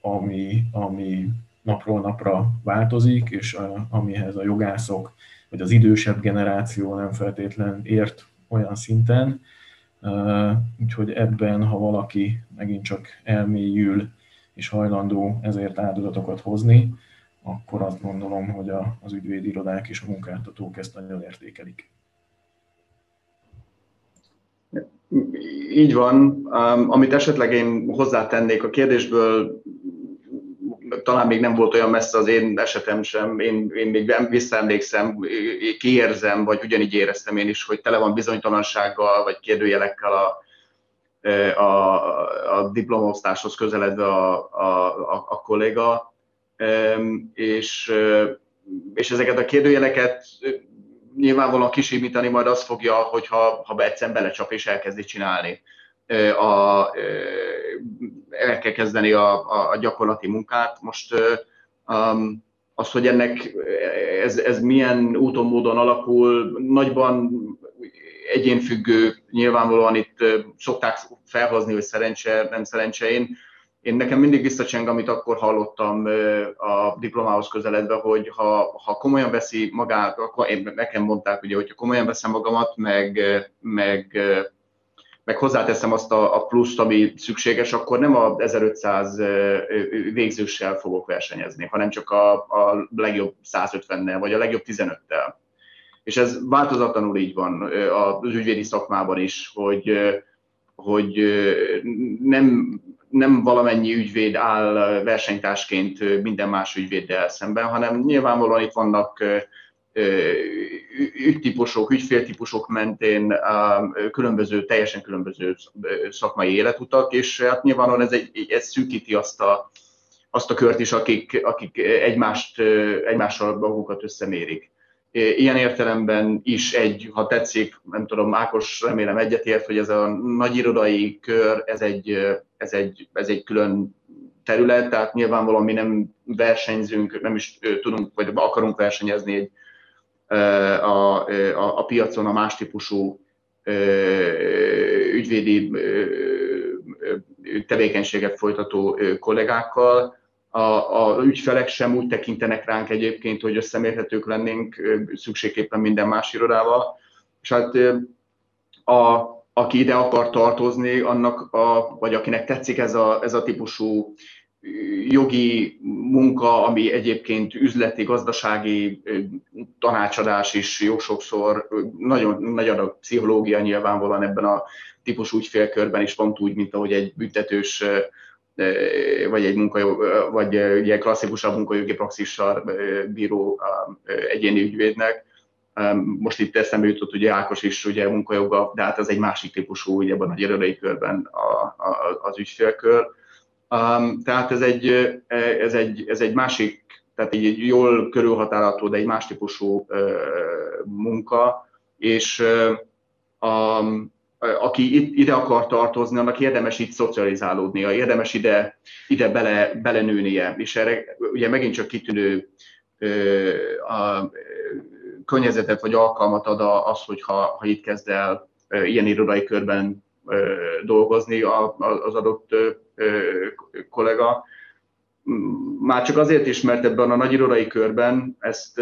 [SPEAKER 3] ami, ami napról napra változik, és amihez a jogászok vagy az idősebb generáció nem feltétlen ért olyan szinten. Úgyhogy ebben, ha valaki megint csak elmélyül és hajlandó ezért áldozatokat hozni, akkor azt gondolom, hogy a, az ügyvédirodák és a munkáltatók ezt nagyon értékelik.
[SPEAKER 2] Így van. Amit esetleg én hozzátennék a kérdésből, talán még nem volt olyan messze az én esetem sem, én, én még visszaemlékszem, kiérzem, vagy ugyanígy éreztem én is, hogy tele van bizonytalansággal, vagy kérdőjelekkel a, a, a diplomaosztáshoz közeledve a, a, a, a kolléga, és, és ezeket a kérdőjeleket nyilvánvalóan kisimítani majd azt fogja, hogyha ha egyszerűen belecsap és elkezdi csinálni. A, el kell kezdeni a, a gyakorlati munkát. Most az, hogy ennek ez, ez milyen úton, módon alakul, nagyban egyénfüggő, nyilvánvalóan itt szokták felhozni, hogy szerencse, nem szerencse. Én, én nekem mindig visszacseng, amit akkor hallottam a diplomához közeledve, hogy ha, ha komolyan veszi magát, akkor én, nekem mondták, ugye, hogyha komolyan veszem magamat, meg, meg, meg hozzáteszem azt a, a pluszt, ami szükséges, akkor nem a 1500 végzőssel fogok versenyezni, hanem csak a, a legjobb 150-nel, vagy a legjobb 15-tel és ez változatlanul így van az ügyvédi szakmában is, hogy, hogy nem, nem valamennyi ügyvéd áll versenytársként minden más ügyvéddel szemben, hanem nyilvánvalóan itt vannak ügytípusok, ügyféltípusok mentén különböző, teljesen különböző szakmai életutak, és hát nyilvánvalóan ez, egy, ez szűkíti azt a, azt a kört is, akik, akik egymást, egymással magukat összemérik. Ilyen értelemben is egy, ha tetszik, nem tudom, Ákos remélem egyetért, hogy ez a nagy irodai kör, ez egy, ez egy, ez egy külön terület, tehát nyilvánvalóan mi nem versenyzünk, nem is tudunk, vagy akarunk versenyezni egy, a, a, a piacon a más típusú ügyvédi tevékenységet folytató kollégákkal. A, a ügyfelek sem úgy tekintenek ránk egyébként, hogy összemérhetők lennénk szükségképpen minden más irodával. És hát a, aki ide akar tartozni, annak a, vagy akinek tetszik ez a, ez a típusú jogi munka, ami egyébként üzleti, gazdasági tanácsadás is jó sokszor, nagyon nagy adag pszichológia nyilvánvalóan ebben a típusú ügyfélkörben is pont úgy, mint ahogy egy büntetős vagy egy munkajog, vagy egy klasszikusabb munkajogi praxissal bíró egyéni ügyvédnek. Most itt eszembe jutott ugye Ákos is ugye munkajoga, de hát ez egy másik típusú, ugye ebben a irodai körben a, a, az ügyfélkör Um, tehát ez egy, ez, egy, ez egy másik, tehát egy jól körülhatárolható, de egy más típusú uh, munka, és uh, a, aki ide akar tartozni, annak érdemes itt szocializálódnia, érdemes ide, ide bele, belenőnie, és erre ugye megint csak kitűnő uh, a környezetet vagy alkalmat ad az, hogy ha, ha itt kezd el ilyen irodai körben dolgozni az adott kollega. Már csak azért is, mert ebben a nagy irodai körben ezt,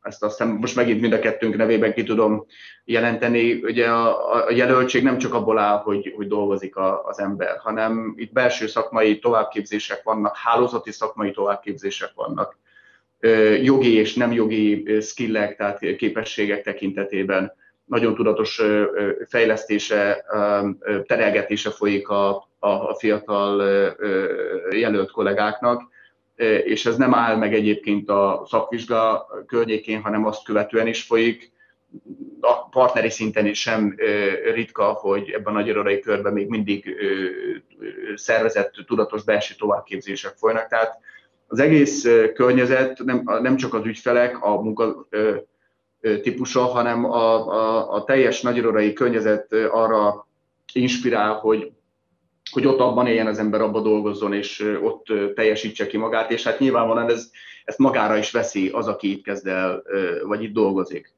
[SPEAKER 2] ezt aztán most megint mind a kettőnk nevében ki tudom jelenteni, ugye a, a jelöltség nem csak abból áll, hogy, hogy dolgozik a, az ember, hanem itt belső szakmai továbbképzések vannak, hálózati szakmai továbbképzések vannak, jogi és nem jogi skillek, tehát képességek tekintetében nagyon tudatos fejlesztése, terelgetése folyik a, a fiatal jelölt kollégáknak, és ez nem áll meg egyébként a szakvizsga környékén, hanem azt követően is folyik. A partneri szinten is sem ritka, hogy ebben a nagy irodai körben még mindig szervezett, tudatos belső továbbképzések folynak. Tehát az egész környezet, nem, nem csak az ügyfelek, a munka típusa, hanem a, a, a teljes nagyirodai környezet arra inspirál, hogy hogy ott abban éljen az ember, abba dolgozzon, és ott teljesítse ki magát, és hát nyilvánvalóan ez, ezt magára is veszi az, aki itt kezd el, vagy itt dolgozik.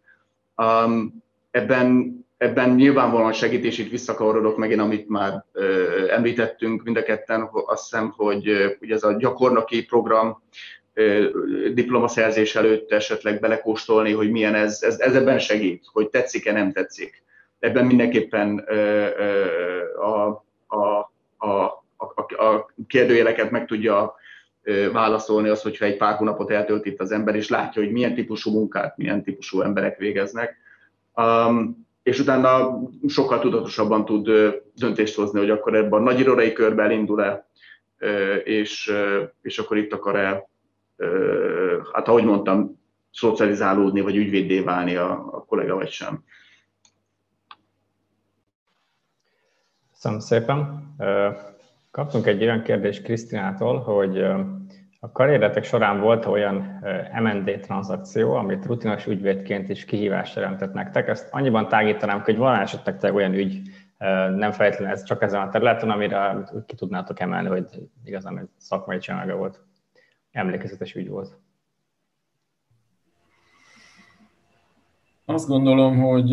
[SPEAKER 2] Um, ebben, ebben nyilvánvalóan segítés, itt visszakavarodok megint, amit már uh, említettünk mind a ketten, azt hiszem, hogy uh, ez a gyakornoki program, diplomaszerzés előtt esetleg belekóstolni, hogy milyen ez, ez, ez ebben segít, hogy tetszik-e, nem tetszik. Ebben mindenképpen a, a, a, a, a kérdőjeleket meg tudja válaszolni az, hogyha egy pár hónapot eltölt itt az ember, és látja, hogy milyen típusú munkát, milyen típusú emberek végeznek. Um, és utána sokkal tudatosabban tud döntést hozni, hogy akkor ebben a nagy irodai körbe elindul-e, és, és akkor itt akar-e hát ahogy mondtam, szocializálódni, vagy ügyvéddé válni a, a kollega, vagy sem.
[SPEAKER 1] Köszönöm szépen. Kaptunk egy olyan kérdést Krisztinától, hogy a karrieretek során volt olyan M&D tranzakció, amit rutinos ügyvédként is kihívást jelentett nektek. Ezt annyiban tágítanám, hogy van esetleg olyan ügy, nem feltétlenül ez csak ezen a területen, amire ki tudnátok emelni, hogy igazán egy szakmai csinálga volt emlékezetes ügy volt.
[SPEAKER 3] Azt gondolom, hogy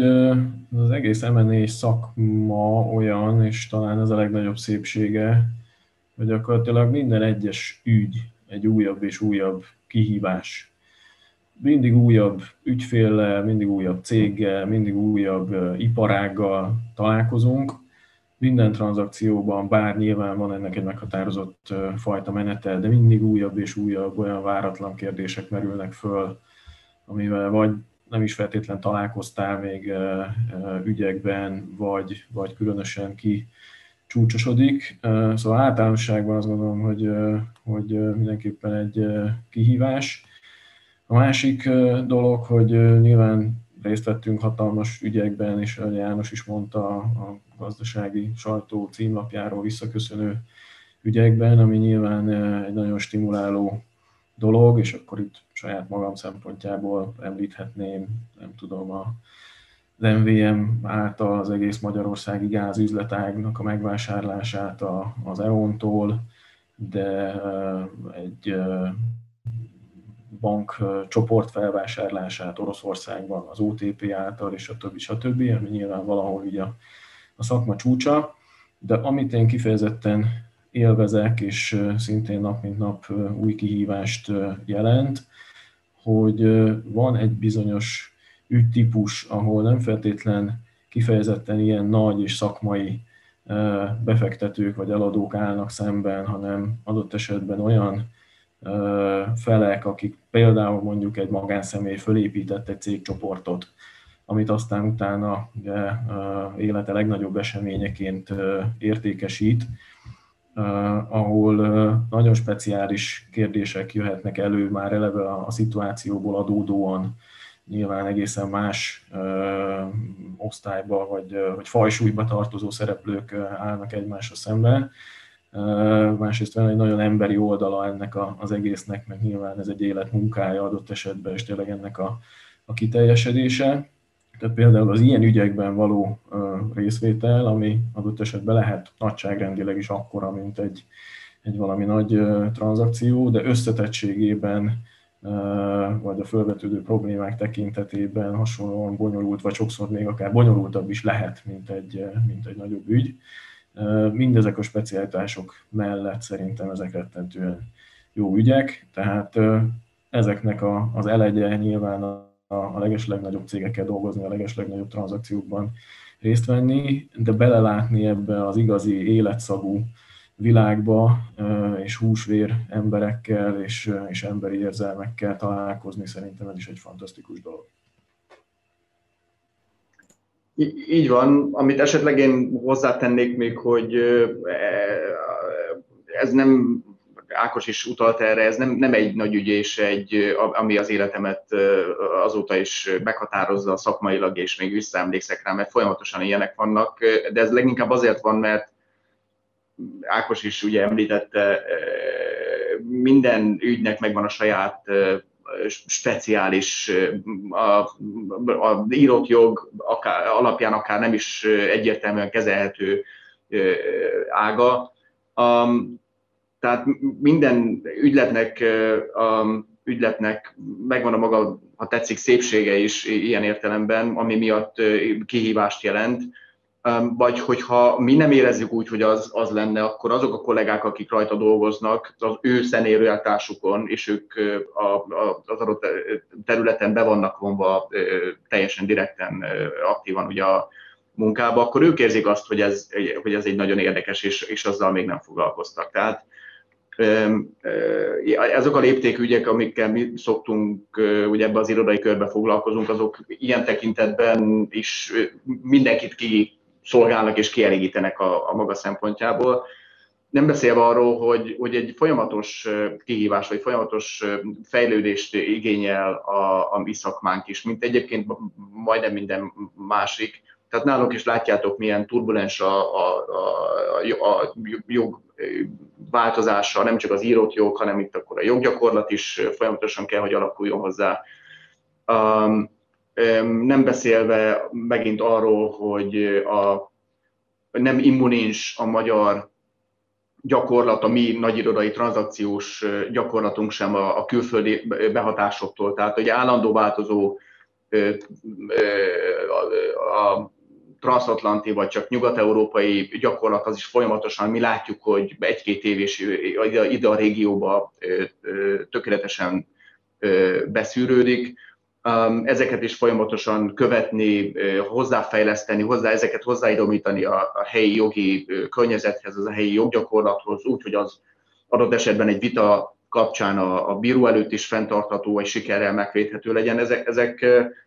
[SPEAKER 3] az egész M&A szakma olyan, és talán ez a legnagyobb szépsége, hogy gyakorlatilag minden egyes ügy egy újabb és újabb kihívás. Mindig újabb ügyféllel, mindig újabb céggel, mindig újabb iparággal találkozunk, minden tranzakcióban, bár nyilván van ennek egy meghatározott fajta menete, de mindig újabb és újabb olyan váratlan kérdések merülnek föl, amivel vagy nem is feltétlen találkoztál még ügyekben, vagy, vagy különösen ki csúcsosodik. Szóval általánosságban azt gondolom, hogy, hogy mindenképpen egy kihívás. A másik dolog, hogy nyilván részt vettünk hatalmas ügyekben, és János is mondta a gazdasági sajtó címlapjáról visszaköszönő ügyekben, ami nyilván egy nagyon stimuláló dolog, és akkor itt saját magam szempontjából említhetném, nem tudom, a, az MVM által az egész Magyarországi gázüzletágnak a megvásárlását az EON-tól, de egy bank csoport felvásárlását Oroszországban az OTP által, és a többi, stb., ami nyilván valahol így a, a szakma csúcsa, de amit én kifejezetten élvezek, és szintén nap mint nap új kihívást jelent, hogy van egy bizonyos ügytípus, ahol nem feltétlen kifejezetten ilyen nagy és szakmai befektetők vagy eladók állnak szemben, hanem adott esetben olyan felek, akik például mondjuk egy magánszemély fölépített egy cégcsoportot, amit aztán utána ugye, élete legnagyobb eseményeként értékesít, ahol nagyon speciális kérdések jöhetnek elő már eleve a szituációból adódóan, nyilván egészen más osztályba vagy, vagy fajsúlyba tartozó szereplők állnak egymásra szemben. Másrészt van egy nagyon emberi oldala ennek az egésznek, meg nyilván ez egy élet munkája adott esetben, és tényleg ennek a, a kiteljesedése. Tehát például az ilyen ügyekben való részvétel, ami adott esetben lehet nagyságrendileg is akkora, mint egy, egy valami nagy tranzakció, de összetettségében vagy a felvetődő problémák tekintetében hasonlóan bonyolult, vagy sokszor még akár bonyolultabb is lehet, mint egy, mint egy nagyobb ügy. Mindezek a specialitások mellett szerintem ezek rettentően jó ügyek, tehát ezeknek a, az elegye nyilván a, a legeslegnagyobb cégekkel dolgozni, a legeslegnagyobb tranzakciókban részt venni, de belelátni ebbe az igazi életszagú világba, és húsvér emberekkel és, és emberi érzelmekkel találkozni, szerintem ez is egy fantasztikus dolog.
[SPEAKER 2] Így van, amit esetleg én hozzátennék még, hogy ez nem, Ákos is utalt erre, ez nem, nem egy nagy ügy, és egy, ami az életemet azóta is meghatározza szakmailag, és még visszaemlékszek rá, mert folyamatosan ilyenek vannak, de ez leginkább azért van, mert Ákos is ugye említette, minden ügynek megvan a saját speciális, a, a írott jog akár, alapján akár nem is egyértelműen kezelhető ága. Um, tehát minden ügyletnek, um, ügyletnek megvan a maga, ha tetszik, szépsége is ilyen értelemben, ami miatt kihívást jelent vagy hogyha mi nem érezzük úgy, hogy az, az lenne, akkor azok a kollégák, akik rajta dolgoznak, az ő személyreáltásukon, és ők a, a, az adott területen be vannak vonva teljesen direkten, aktívan ugye a munkába, akkor ők érzik azt, hogy ez, hogy ez egy nagyon érdekes, és, és azzal még nem foglalkoztak. Tehát ezek a léptékügyek, amikkel mi szoktunk, ugye ebbe az irodai körbe foglalkozunk, azok ilyen tekintetben is mindenkit ki szolgálnak és kielégítenek a, a maga szempontjából. Nem beszélve arról, hogy, hogy egy folyamatos kihívás, vagy folyamatos fejlődést igényel a, a mi szakmánk is, mint egyébként majdnem minden másik. Tehát nálunk is látjátok, milyen turbulens a, a, a, a jog változása, nem csak az írott jog, hanem itt akkor a joggyakorlat is folyamatosan kell, hogy alakuljon hozzá. Um, nem beszélve megint arról, hogy a, nem immunins a magyar gyakorlat, a mi nagyirodai tranzakciós gyakorlatunk sem a, külföldi behatásoktól. Tehát, hogy állandó változó a, transatlanti vagy csak nyugat-európai gyakorlat az is folyamatosan, mi látjuk, hogy egy-két év és ide a régióba tökéletesen beszűrődik ezeket is folyamatosan követni, hozzáfejleszteni, hozzá ezeket hozzáidomítani a, a helyi jogi környezethez, az a helyi joggyakorlathoz, úgy, hogy az adott esetben egy vita kapcsán a, a bíró előtt is fenntartható, vagy sikerrel megvédhető legyen. Ezek, ezek,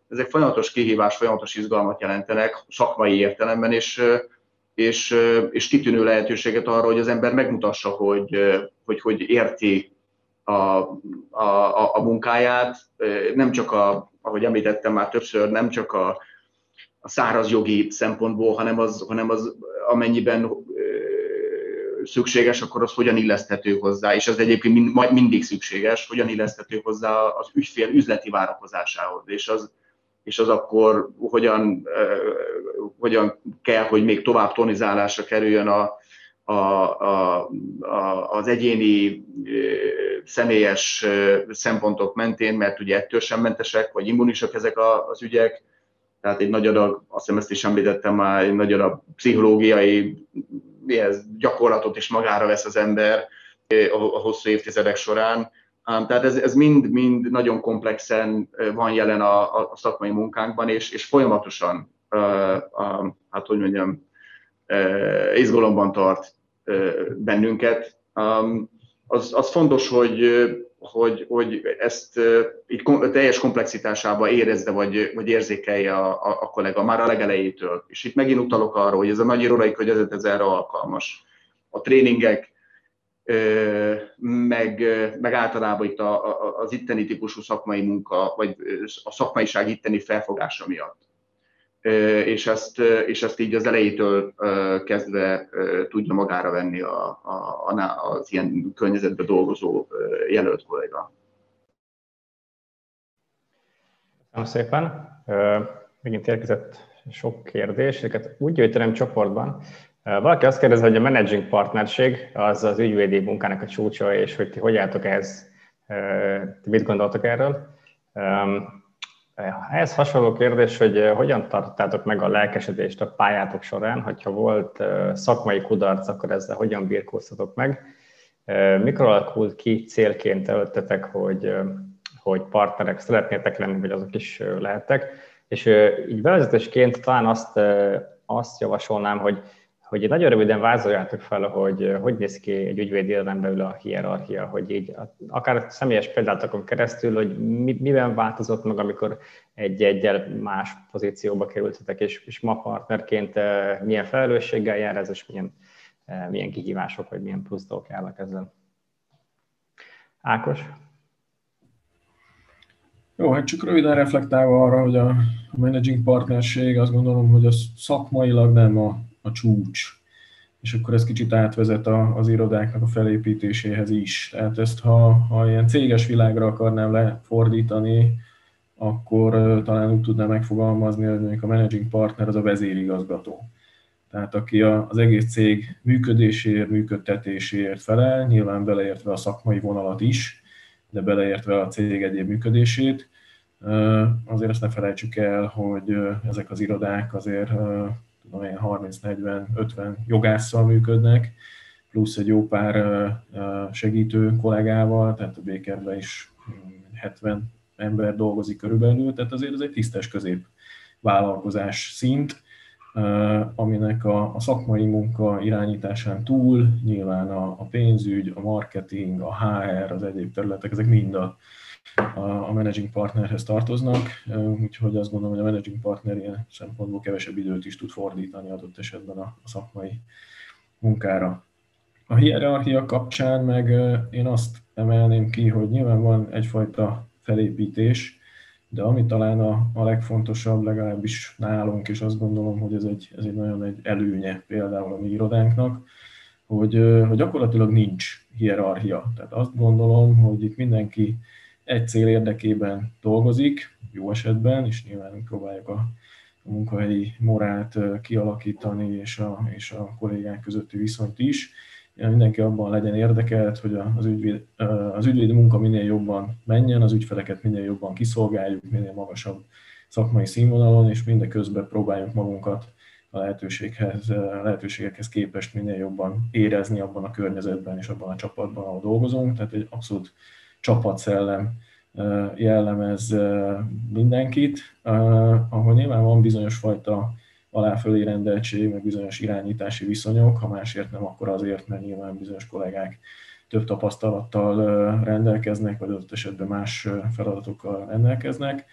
[SPEAKER 2] ezek folyamatos kihívás, folyamatos izgalmat jelentenek szakmai értelemben, és, és, és kitűnő lehetőséget arra, hogy az ember megmutassa, hogy, hogy, hogy érti a, a, a munkáját, nem csak a, ahogy említettem már többször, nem csak a, a száraz jogi szempontból, hanem az, hanem az amennyiben szükséges, akkor az hogyan illeszthető hozzá, és ez egyébként mind, mindig szükséges, hogyan illeszthető hozzá az ügyfél üzleti várakozásához, és az, és az akkor hogyan, hogyan kell, hogy még tovább tonizálásra kerüljön a, a, a, a, az egyéni személyes szempontok mentén, mert ugye ettől sem mentesek, vagy immunisak ezek az ügyek, tehát egy nagy adag, azt hiszem ezt is említettem már, egy nagy adag pszichológiai mihez, gyakorlatot is magára vesz az ember a, a hosszú évtizedek során. Tehát ez, ez mind, mind nagyon komplexen van jelen a, a szakmai munkánkban, és, és folyamatosan, a, a, hát hogy mondjam, izgalomban tart bennünket. Az, az fontos, hogy hogy, hogy ezt így teljes komplexitásába érezze, vagy, vagy érzékelje a, a, a kollega már a legelejétől. És itt megint utalok arra, hogy ez a nagy irodai környezet ez erre alkalmas. A tréningek, meg, meg általában itt a, a, az itteni típusú szakmai munka, vagy a szakmaiság itteni felfogása miatt és ezt, és ezt így az elejétől kezdve tudja magára venni a, a, az ilyen környezetben dolgozó jelölt kolléga.
[SPEAKER 1] Köszönöm szépen. Megint érkezett sok kérdés, ezeket úgy gyűjtenem csoportban. Valaki azt kérdezi, hogy a managing partnerség az az ügyvédi munkának a csúcsa, és hogy ti hogy álltok ehhez, mit gondoltok erről? Ehhez hasonló kérdés, hogy eh, hogyan tartottátok meg a lelkesedést a pályátok során, hogyha volt eh, szakmai kudarc, akkor ezzel hogyan birkóztatok meg? Eh, mikor alakult ki célként előttetek, hogy, hogy partnerek szeretnétek lenni, vagy azok is lehettek? És így bevezetésként talán azt, azt javasolnám, hogy hogy nagyon röviden vázoljátok fel, hogy hogy néz ki egy ügyvédi belül a hierarchia, hogy így akár személyes példátokon keresztül, hogy mi, miben változott meg, amikor egy-egyel más pozícióba kerültetek, és, és ma partnerként milyen felelősséggel jár ez, és milyen, milyen kihívások, vagy milyen plusz dolgok állnak ezzel. Ákos?
[SPEAKER 3] Jó, hát csak röviden reflektálva arra, hogy a managing partnerség, azt gondolom, hogy az szakmailag nem a a csúcs. És akkor ez kicsit átvezet a, az irodáknak a felépítéséhez is. Tehát ezt, ha, ha ilyen céges világra akarnám lefordítani, akkor talán úgy tudnám megfogalmazni, hogy mondjuk a managing partner az a vezérigazgató. Tehát aki az egész cég működéséért, működtetéséért felel, nyilván beleértve a szakmai vonalat is, de beleértve a cég egyéb működését. Azért ezt ne felejtsük el, hogy ezek az irodák azért tudom én, 30-40-50 jogásszal működnek, plusz egy jó pár segítő kollégával, tehát a Békerben is 70 ember dolgozik körülbelül, tehát azért ez egy tisztes közép vállalkozás szint, aminek a, a szakmai munka irányításán túl nyilván a, a pénzügy, a marketing, a HR, az egyéb területek, ezek mind a, a managing partnerhez tartoznak, úgyhogy azt gondolom, hogy a managing partner ilyen szempontból kevesebb időt is tud fordítani adott esetben a szakmai munkára. A hierarchia kapcsán meg én azt emelném ki, hogy nyilván van egyfajta felépítés, de ami talán a, a legfontosabb, legalábbis nálunk, és azt gondolom, hogy ez egy, ez egy nagyon egy előnye például a mi irodánknak, hogy, hogy gyakorlatilag nincs hierarchia. Tehát azt gondolom, hogy itt mindenki egy cél érdekében dolgozik, jó esetben, és nyilván próbáljuk a, munkahelyi morált kialakítani, és a, és a kollégák közötti viszonyt is. Mindenki abban legyen érdekelt, hogy az, ügyvéd, az ügyvédi munka minél jobban menjen, az ügyfeleket minél jobban kiszolgáljuk, minél magasabb szakmai színvonalon, és mindeközben próbáljuk magunkat a lehetőséghez, lehetőségekhez képest minél jobban érezni abban a környezetben és abban a csapatban, ahol dolgozunk. Tehát egy abszolút csapatszellem jellemez mindenkit, ahol nyilván van bizonyos fajta aláfölé rendeltség, meg bizonyos irányítási viszonyok, ha másért nem, akkor azért, mert nyilván bizonyos kollégák több tapasztalattal rendelkeznek, vagy adott esetben más feladatokkal rendelkeznek,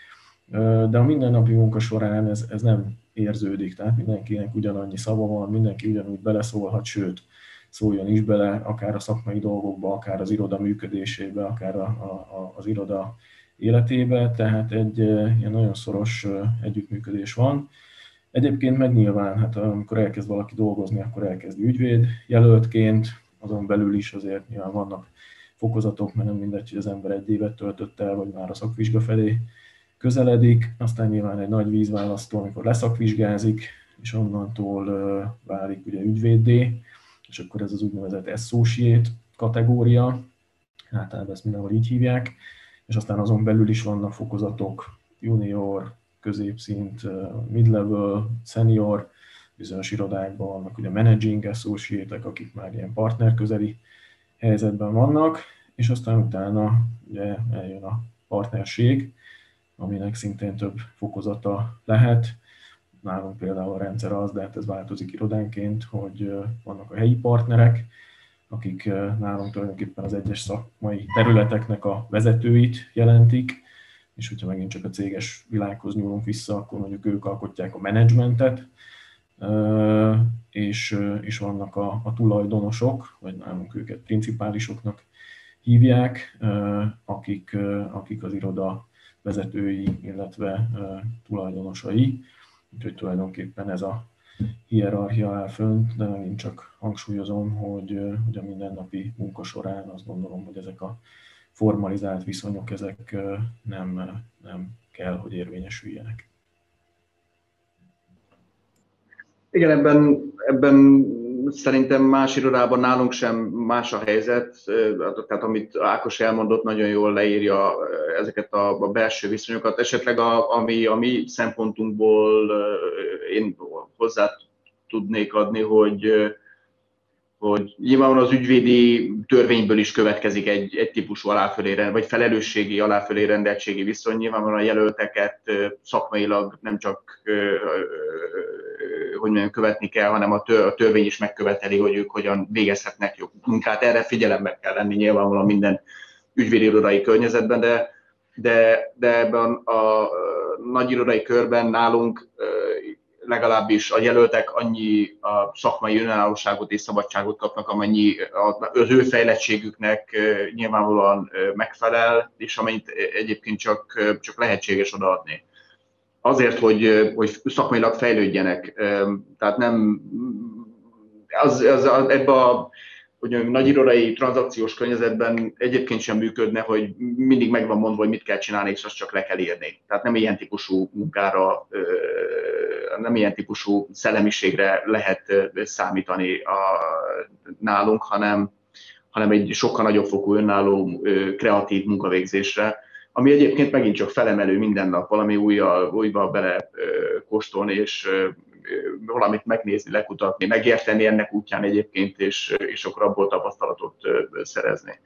[SPEAKER 3] de a mindennapi munka során ez, ez nem érződik, tehát mindenkinek ugyanannyi szava van, mindenki ugyanúgy beleszólhat, sőt, szóljon is bele, akár a szakmai dolgokba, akár az iroda működésébe, akár a, a, az iroda életébe, tehát egy ilyen nagyon szoros együttműködés van. Egyébként meg nyilván, hát amikor elkezd valaki dolgozni, akkor elkezd ügyvéd jelöltként, azon belül is azért nyilván vannak fokozatok, mert nem mindegy, hogy az ember egy évet töltött el, vagy már a szakvizsga felé közeledik, aztán nyilván egy nagy vízválasztó, amikor leszakvizsgázik, és onnantól válik ugye ügyvéddé, és akkor ez az úgynevezett associate kategória, általában ezt mindenhol így hívják, és aztán azon belül is vannak fokozatok, junior, középszint, mid-level, senior, bizonyos irodákban vannak ugye managing associate akik már ilyen partner közeli helyzetben vannak, és aztán utána ugye eljön a partnerség, aminek szintén több fokozata lehet. Nálunk például a rendszer az, de hát ez változik irodánként, hogy vannak a helyi partnerek, akik nálunk tulajdonképpen az egyes szakmai területeknek a vezetőit jelentik, és hogyha megint csak a céges világhoz nyúlunk vissza, akkor mondjuk ők alkotják a menedzsmentet, és, és vannak a, a tulajdonosok, vagy nálunk őket principálisoknak hívják, akik, akik az iroda vezetői, illetve tulajdonosai. Úgyhogy tulajdonképpen ez a hierarchia áll fönt, de megint csak hangsúlyozom, hogy, hogy a mindennapi munka során azt gondolom, hogy ezek a formalizált viszonyok, ezek nem, nem kell, hogy érvényesüljenek.
[SPEAKER 2] Igen, ebben, ebben szerintem más irodában nálunk sem más a helyzet, tehát amit Ákos elmondott, nagyon jól leírja ezeket a, a belső viszonyokat. Esetleg a, ami a mi szempontunkból én hozzá tudnék adni, hogy hogy nyilvánvalóan az ügyvédi törvényből is következik egy, egy típusú aláfölé, vagy felelősségi aláfölé rendeltségi viszony. Nyilvánvalóan a jelölteket szakmailag nem csak hogy mondjam, követni kell, hanem a, tör, a törvény is megköveteli, hogy ők hogyan végezhetnek jó munkát. Erre figyelembe kell lenni nyilvánvalóan minden ügyvédi irodai környezetben, de, de, de ebben a, a nagy irodai körben nálunk legalábbis a jelöltek annyi a szakmai önállóságot és szabadságot kapnak, amennyi az ő fejlettségüknek nyilvánvalóan megfelel, és amennyit egyébként csak, csak lehetséges odaadni. Azért, hogy, hogy szakmailag fejlődjenek. Tehát nem az, az, az ebbe a hogy nagy irodai tranzakciós környezetben egyébként sem működne, hogy mindig meg van mondva, hogy mit kell csinálni, és azt csak le kell írni. Tehát nem ilyen típusú munkára, nem ilyen típusú szellemiségre lehet számítani a, nálunk, hanem, hanem egy sokkal nagyobb fokú önálló, kreatív munkavégzésre, ami egyébként megint csak felemelő minden nap, valami újjal, újba bele kóstolni, és valamit megnézni, lekutatni, megérteni ennek útján egyébként, és, és akkor abból tapasztalatot szerezni.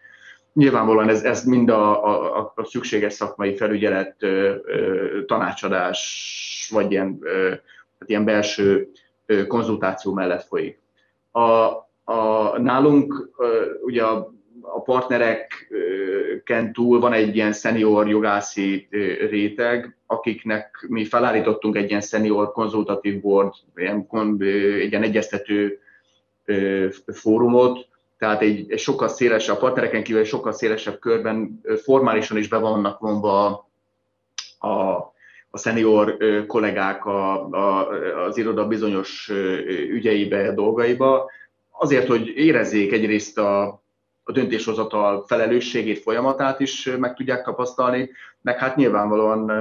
[SPEAKER 2] Nyilvánvalóan ez, ez mind a, a, a szükséges szakmai felügyelet, tanácsadás, vagy ilyen, hát ilyen belső konzultáció mellett folyik. A, a, nálunk ugye a a partnereken túl van egy ilyen senior jogászi réteg, akiknek mi felállítottunk egy ilyen senior konzultatív board, egy ilyen egyeztető fórumot, tehát egy, egy sokkal szélesebb, a partnereken kívül egy sokkal szélesebb körben formálisan is be vannak vonva a, a senior kollégák a, a, az iroda bizonyos ügyeibe, dolgaiba, azért, hogy érezzék egyrészt a, a döntéshozatal felelősségét, folyamatát is meg tudják tapasztalni, meg hát nyilvánvalóan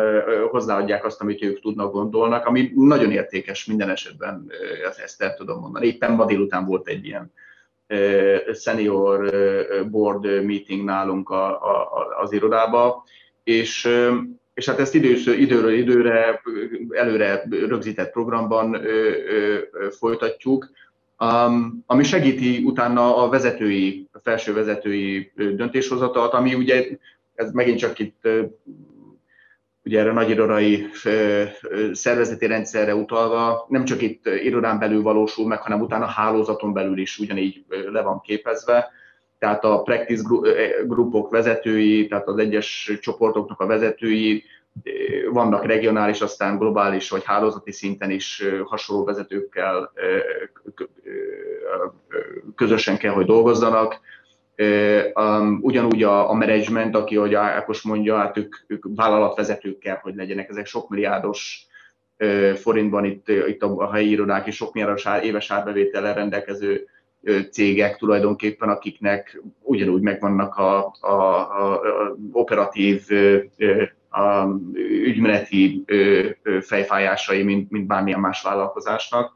[SPEAKER 2] hozzáadják azt, amit ők tudnak, gondolnak, ami nagyon értékes minden esetben, ezt el tudom mondani. Éppen ma délután volt egy ilyen senior board meeting nálunk a, a, az irodába, és és hát ezt időször, időről időre előre rögzített programban ö, ö, folytatjuk um, ami segíti utána a vezetői, a felső vezetői döntéshozatalt, ami ugye, ez megint csak itt ugye erre nagy irodai szervezeti rendszerre utalva, nem csak itt irodán belül valósul meg, hanem utána a hálózaton belül is ugyanígy le van képezve. Tehát a practice grupok vezetői, tehát az egyes csoportoknak a vezetői vannak regionális, aztán globális vagy hálózati szinten is hasonló vezetőkkel közösen kell, hogy dolgozzanak. Ugyanúgy a, management, aki, ahogy Ákos mondja, hát ők, ők vállalatvezetők kell, hogy legyenek. Ezek sok milliárdos forintban itt, itt a helyi irodák és sok milliárdos éves árbevétellel rendelkező cégek tulajdonképpen, akiknek ugyanúgy megvannak a, a, a, a operatív a ügymeneti fejfájásai, mint, mint bármilyen más vállalkozásnak.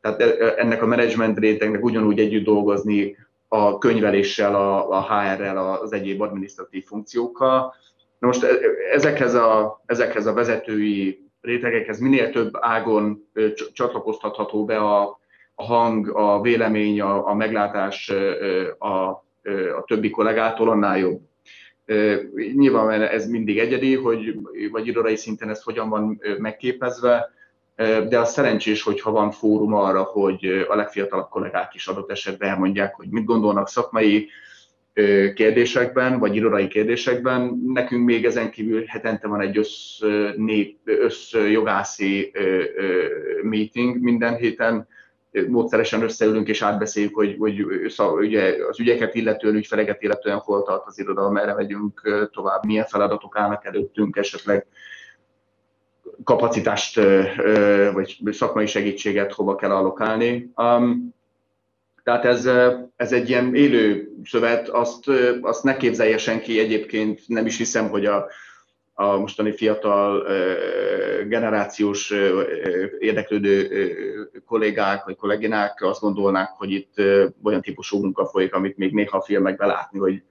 [SPEAKER 2] Tehát ennek a menedzsment rétegnek ugyanúgy együtt dolgozni a könyveléssel, a, a HR-rel, az egyéb adminisztratív funkciókkal. Na most ezekhez a, ezekhez a vezetői rétegekhez minél több ágon csatlakoztatható be a, a hang, a vélemény, a, a meglátás a, a többi kollégától, annál jobb. Nyilván ez mindig egyedi, hogy vagy irodai szinten ez hogyan van megképezve, de az szerencsés, hogyha van fórum arra, hogy a legfiatalabb kollégák is adott esetben elmondják, hogy mit gondolnak szakmai kérdésekben, vagy irodai kérdésekben. Nekünk még ezen kívül hetente van egy össz, nép, össz jogászi meeting minden héten, módszeresen összeülünk és átbeszéljük, hogy, hogy ugye, az ügyeket illetően, ügyfeleket illetően hol tart az irodalom, merre megyünk tovább, milyen feladatok állnak előttünk, esetleg kapacitást vagy szakmai segítséget hova kell allokálni. Tehát ez, ez egy ilyen élő szövet, azt, azt ne képzelje senki egyébként, nem is hiszem, hogy a, a mostani fiatal generációs érdeklődő kollégák vagy kolléginák azt gondolnák, hogy itt olyan típusú munka folyik, amit még néha a filmekben látni, hogy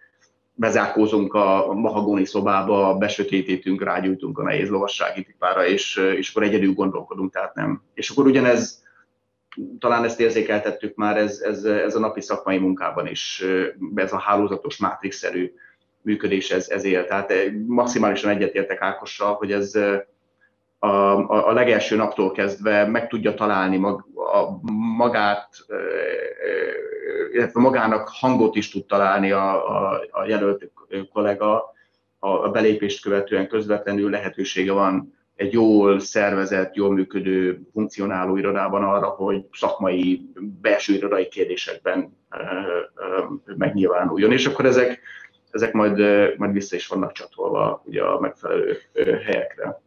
[SPEAKER 2] bezárkózunk a mahagóni szobába, besötétítünk, rágyújtunk a nehéz lovassági pipára, és, és akkor egyedül gondolkodunk, tehát nem. És akkor ugyanez, talán ezt érzékeltettük már, ez, ez, ez a napi szakmai munkában is, ez a hálózatos, mátrixszerű működés ez, ez él. Tehát maximálisan egyetértek Ákossal, hogy ez a, a, a legelső naptól kezdve meg tudja találni mag, a, magát, illetve magának hangot is tud találni a, a, a jelölt kollega a belépést követően közvetlenül lehetősége van egy jól szervezett, jól működő, funkcionáló irodában arra, hogy szakmai, belső irodai kérdésekben megnyilvánuljon. És akkor ezek, ezek majd, majd vissza is vannak csatolva ugye a megfelelő helyekre.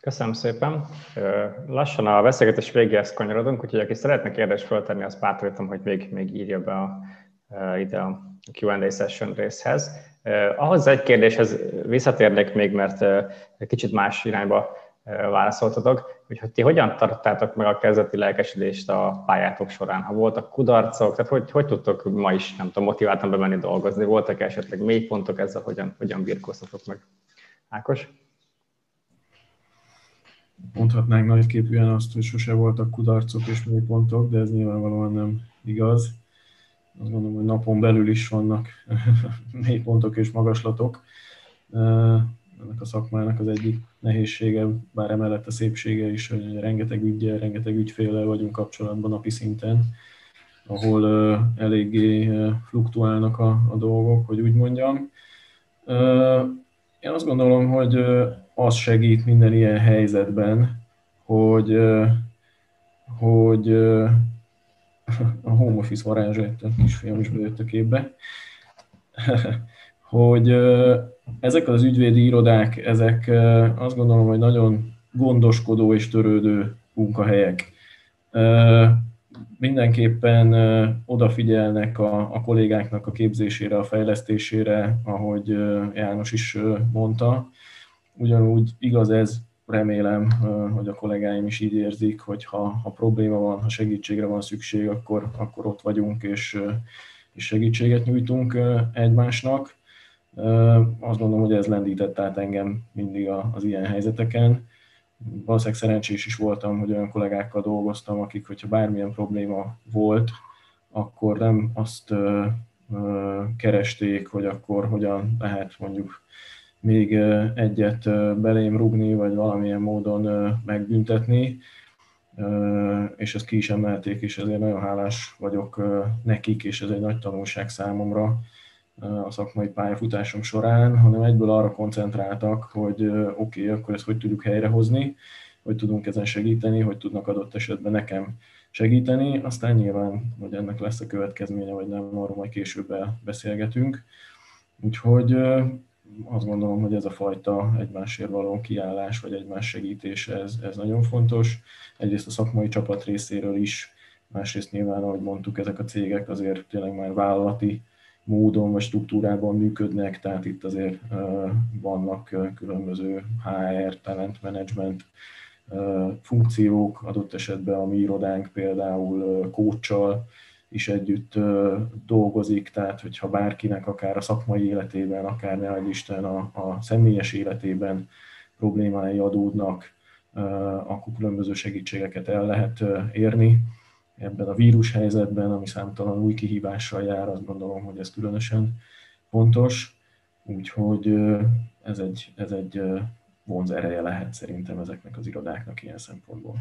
[SPEAKER 1] Köszönöm szépen. Lassan a beszélgetés végéhez kanyarodunk, úgyhogy aki szeretne kérdést feltenni, azt bátorítom, hogy még, még írja be a, ide a Q&A session részhez. Ahhoz egy kérdéshez visszatérnék még, mert kicsit más irányba válaszoltatok, hogy ti hogyan tartottátok meg a kezdeti lelkesedést a pályátok során? Ha voltak kudarcok, tehát hogy, hogy tudtok ma is, nem tudom, motiváltan bemenni dolgozni? Voltak esetleg mélypontok ezzel, hogyan, hogyan birkóztatok meg? Ákos?
[SPEAKER 3] mondhatnánk nagyképűen azt, hogy sose voltak kudarcok és mélypontok, de ez nyilvánvalóan nem igaz. Azt gondolom, hogy napon belül is vannak <laughs> mélypontok és magaslatok. Ennek a szakmának az egyik nehézsége, bár emellett a szépsége is, hogy rengeteg ügyel, rengeteg ügyféllel vagyunk kapcsolatban napi szinten, ahol eléggé fluktuálnak a, a dolgok, hogy úgy mondjam. Én azt gondolom, hogy az segít minden ilyen helyzetben, hogy, hogy <laughs> a home office varázsa, a kisfiam is bejött a képbe, <laughs> hogy ezek az ügyvédi irodák, ezek azt gondolom, hogy nagyon gondoskodó és törődő munkahelyek. Mindenképpen odafigyelnek a, a kollégáknak a képzésére, a fejlesztésére, ahogy János is mondta, Ugyanúgy igaz ez, remélem, hogy a kollégáim is így érzik, hogy ha, ha probléma van, ha segítségre van szükség, akkor, akkor ott vagyunk, és, és segítséget nyújtunk egymásnak. Azt gondolom, hogy ez lendített át engem mindig az ilyen helyzeteken. Valószínűleg szerencsés is voltam, hogy olyan kollégákkal dolgoztam, akik, hogyha bármilyen probléma volt, akkor nem azt keresték, hogy akkor hogyan lehet mondjuk még egyet belém rugni, vagy valamilyen módon megbüntetni, és ezt ki is emelték, és ezért nagyon hálás vagyok nekik, és ez egy nagy tanulság számomra a szakmai pályafutásom során, hanem egyből arra koncentráltak, hogy oké, okay, akkor ezt hogy tudjuk helyrehozni, hogy tudunk ezen segíteni, hogy tudnak adott esetben nekem segíteni, aztán nyilván, hogy ennek lesz a következménye, vagy nem, arról majd később beszélgetünk. Úgyhogy azt gondolom, hogy ez a fajta egymásért való kiállás, vagy egymás segítés, ez, ez nagyon fontos. Egyrészt a szakmai csapat részéről is, másrészt nyilván, ahogy mondtuk, ezek a cégek azért tényleg már vállalati módon vagy struktúrában működnek, tehát itt azért vannak különböző HR, talent management funkciók, adott esetben a mi irodánk például kócsal is együtt dolgozik, tehát hogyha bárkinek akár a szakmai életében, akár ne Isten a, a személyes életében problémái adódnak, akkor különböző segítségeket el lehet érni. Ebben a vírus helyzetben, ami számtalan új kihívással jár, azt gondolom, hogy ez különösen fontos. Úgyhogy ez egy, ez egy vonz ereje lehet szerintem ezeknek az irodáknak ilyen szempontból.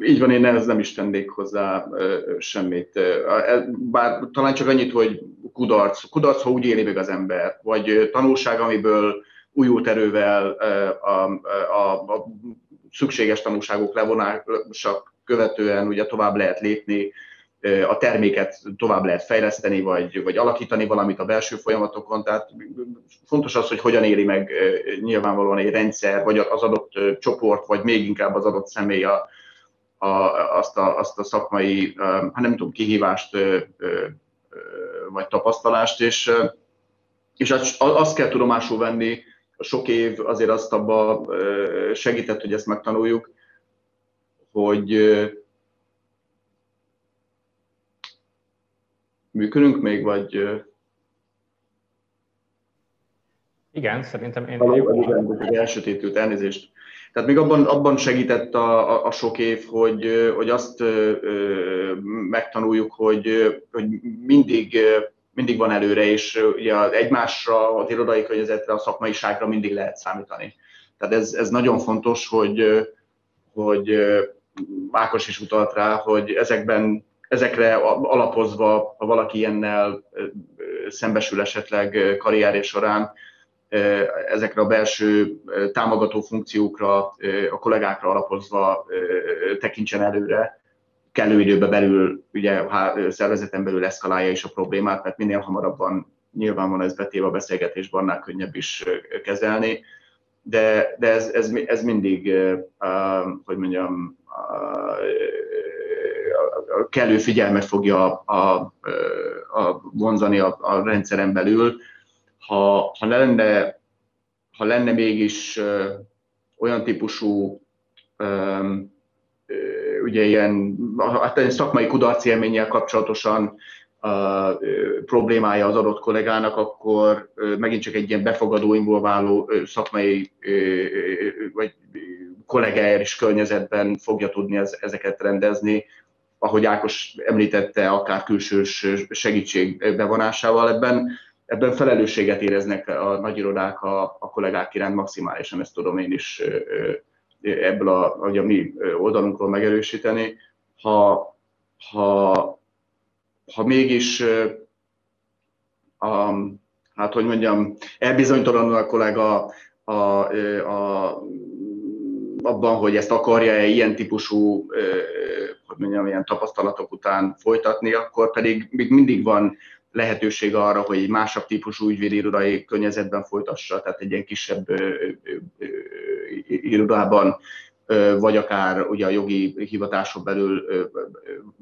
[SPEAKER 2] Így van, én ehhez nem is tennék hozzá semmit. Bár talán csak annyit, hogy kudarc. Kudarc, ha úgy éli meg az ember, vagy tanulság, amiből újult erővel a, a, a szükséges tanulságok levonása követően ugye tovább lehet lépni, a terméket tovább lehet fejleszteni, vagy, vagy alakítani valamit a belső folyamatokon. Tehát fontos az, hogy hogyan éli meg nyilvánvalóan egy rendszer, vagy az adott csoport, vagy még inkább az adott személy a, a, azt, a, azt a szakmai, hát nem tudom, kihívást vagy tapasztalást, és, és azt kell tudomásul venni, a sok év azért azt abba segített, hogy ezt megtanuljuk, hogy működünk még, vagy...
[SPEAKER 1] Igen, szerintem én...
[SPEAKER 2] Valóban, elsötétült elnézést. Tehát még abban, abban segített a, a, a sok év, hogy, hogy azt ö, megtanuljuk, hogy, hogy mindig, mindig van előre, és ugye egymásra, az irodai környezetre, a szakmaiságra mindig lehet számítani. Tehát ez, ez nagyon fontos, hogy, hogy Ákos is utalt rá, hogy ezekben ezekre alapozva, ha valaki ilyennel szembesül esetleg karrierje során, ezekre a belső támogató funkciókra, a kollégákra alapozva tekintsen előre, kellő időbe belül, ugye a szervezeten belül eszkalálja is a problémát, mert minél hamarabban nyilván van ez betéve a beszélgetésben, annál könnyebb is kezelni, de, de ez, ez, ez mindig, hogy mondjam, kellő figyelmet fogja a, a, a vonzani a, a rendszeren belül. Ha, ha, lenne, ha lenne mégis olyan típusú ö, ugye ilyen hát szakmai kudarc élménnyel kapcsolatosan a problémája az adott kollégának, akkor megint csak egy ilyen befogadó, involváló szakmai vagy kollégájáris környezetben fogja tudni ezeket rendezni, ahogy Ákos említette, akár külsős segítség bevonásával ebben, ebben felelősséget éreznek a nagyirodák a, a kollégák iránt maximálisan, ezt tudom én is ebből a, a, a mi oldalunkról megerősíteni. Ha, ha, ha mégis a, hát hogy mondjam, elbizonytalanul a kollega a, a, abban, hogy ezt akarja-e ilyen típusú hogy mondjam, ilyen tapasztalatok után folytatni, akkor pedig még mindig van lehetőség arra, hogy egy másabb típusú ügyvédirodai környezetben folytassa, tehát egy ilyen kisebb irodában, vagy akár ugye a jogi hivatáson belül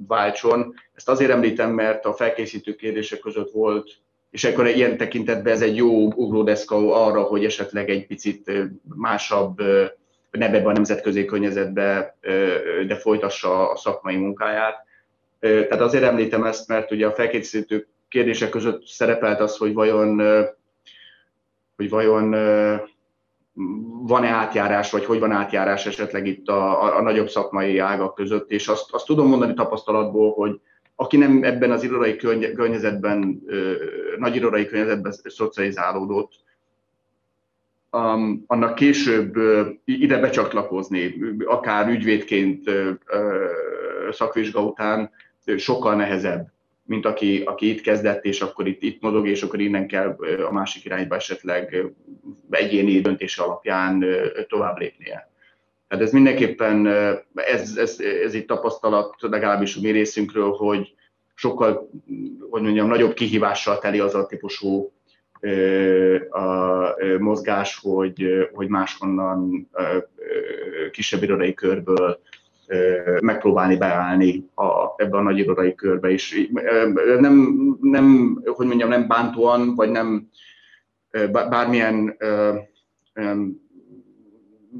[SPEAKER 2] váltson. Ezt azért említem, mert a felkészítő kérdések között volt, és akkor ilyen tekintetben ez egy jó ugródeszka arra, hogy esetleg egy picit másabb ne be a nemzetközi környezetbe, de folytassa a szakmai munkáját. Tehát azért említem ezt, mert ugye a felkészítő kérdések között szerepelt az, hogy vajon, hogy vajon van-e átjárás, vagy hogy van átjárás esetleg itt a, a, a nagyobb szakmai ágak között, és azt, azt tudom mondani tapasztalatból, hogy aki nem ebben az irodai környezetben, nagy irodai környezetben szocializálódott, annak később ide becsatlakozni, akár ügyvédként szakvizsga után sokkal nehezebb, mint aki, aki itt kezdett, és akkor itt, itt mozog, és akkor innen kell a másik irányba esetleg egyéni döntése alapján tovább lépnie. Tehát ez mindenképpen, ez, ez, ez itt tapasztalat legalábbis a mi részünkről, hogy sokkal, hogy mondjam, nagyobb kihívással teli az a típusú a mozgás, hogy, hogy máshonnan kisebb irodai körből megpróbálni beállni a, ebbe a nagy irodai körbe is. Nem, nem, hogy mondjam, nem bántóan, vagy nem bármilyen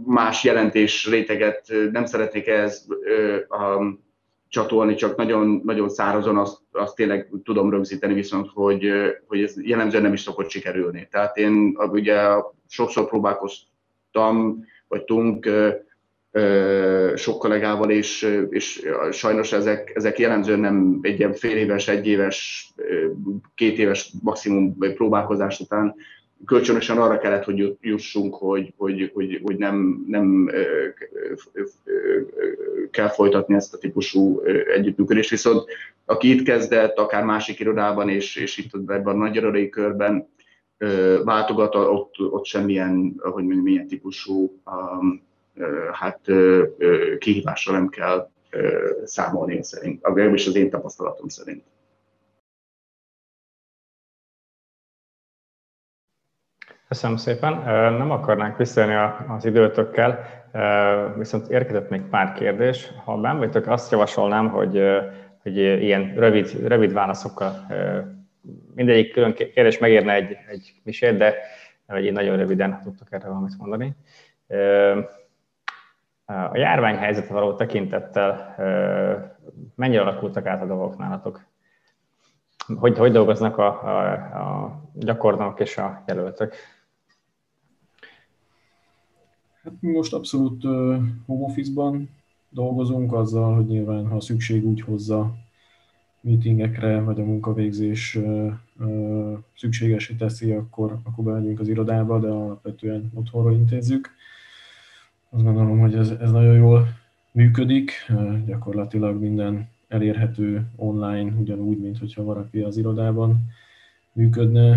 [SPEAKER 2] más jelentés réteget nem szeretnék ehhez csatolni, csak nagyon, nagyon szárazon azt, azt tényleg tudom rögzíteni, viszont hogy, hogy ez jellemzően nem is szokott sikerülni. Tehát én ugye sokszor próbálkoztam, vagytunk sok kollégával, és, és sajnos ezek, ezek jellemzően nem egy ilyen fél éves, egy éves, két éves maximum próbálkozás után kölcsönösen arra kellett, hogy jussunk, hogy, hogy, hogy, hogy nem, nem kell folytatni ezt a típusú együttműködést. Viszont aki itt kezdett, akár másik irodában, és, és itt ebben a nagy irodai körben váltogat, ott, ott semmilyen, hogy mondjam, milyen típusú hát, kihívással nem kell számolni szerint, legalábbis az én tapasztalatom szerint.
[SPEAKER 1] Köszönöm szépen. Nem akarnánk visszajönni az időtökkel, viszont érkezett még pár kérdés. Ha nem vagytok, azt javasolnám, hogy, hogy ilyen rövid, rövid válaszokkal mindegyik külön kérdés megérne egy, egy misét, de egy nagyon röviden tudtok erre valamit mondani. A járványhelyzetre való tekintettel mennyire alakultak át a dolgok nálatok? Hogy, hogy dolgoznak a, a, a gyakornok és a jelöltök?
[SPEAKER 3] Hát mi most abszolút home office-ban dolgozunk azzal, hogy nyilván, ha szükség úgy hozza meetingekre, vagy a munkavégzés szükségesé teszi, akkor, akkor bemegyünk az irodába, de alapvetően otthonról intézzük. Azt gondolom, hogy ez, ez nagyon jól működik, gyakorlatilag minden elérhető online, ugyanúgy, mint hogyha valaki az irodában működne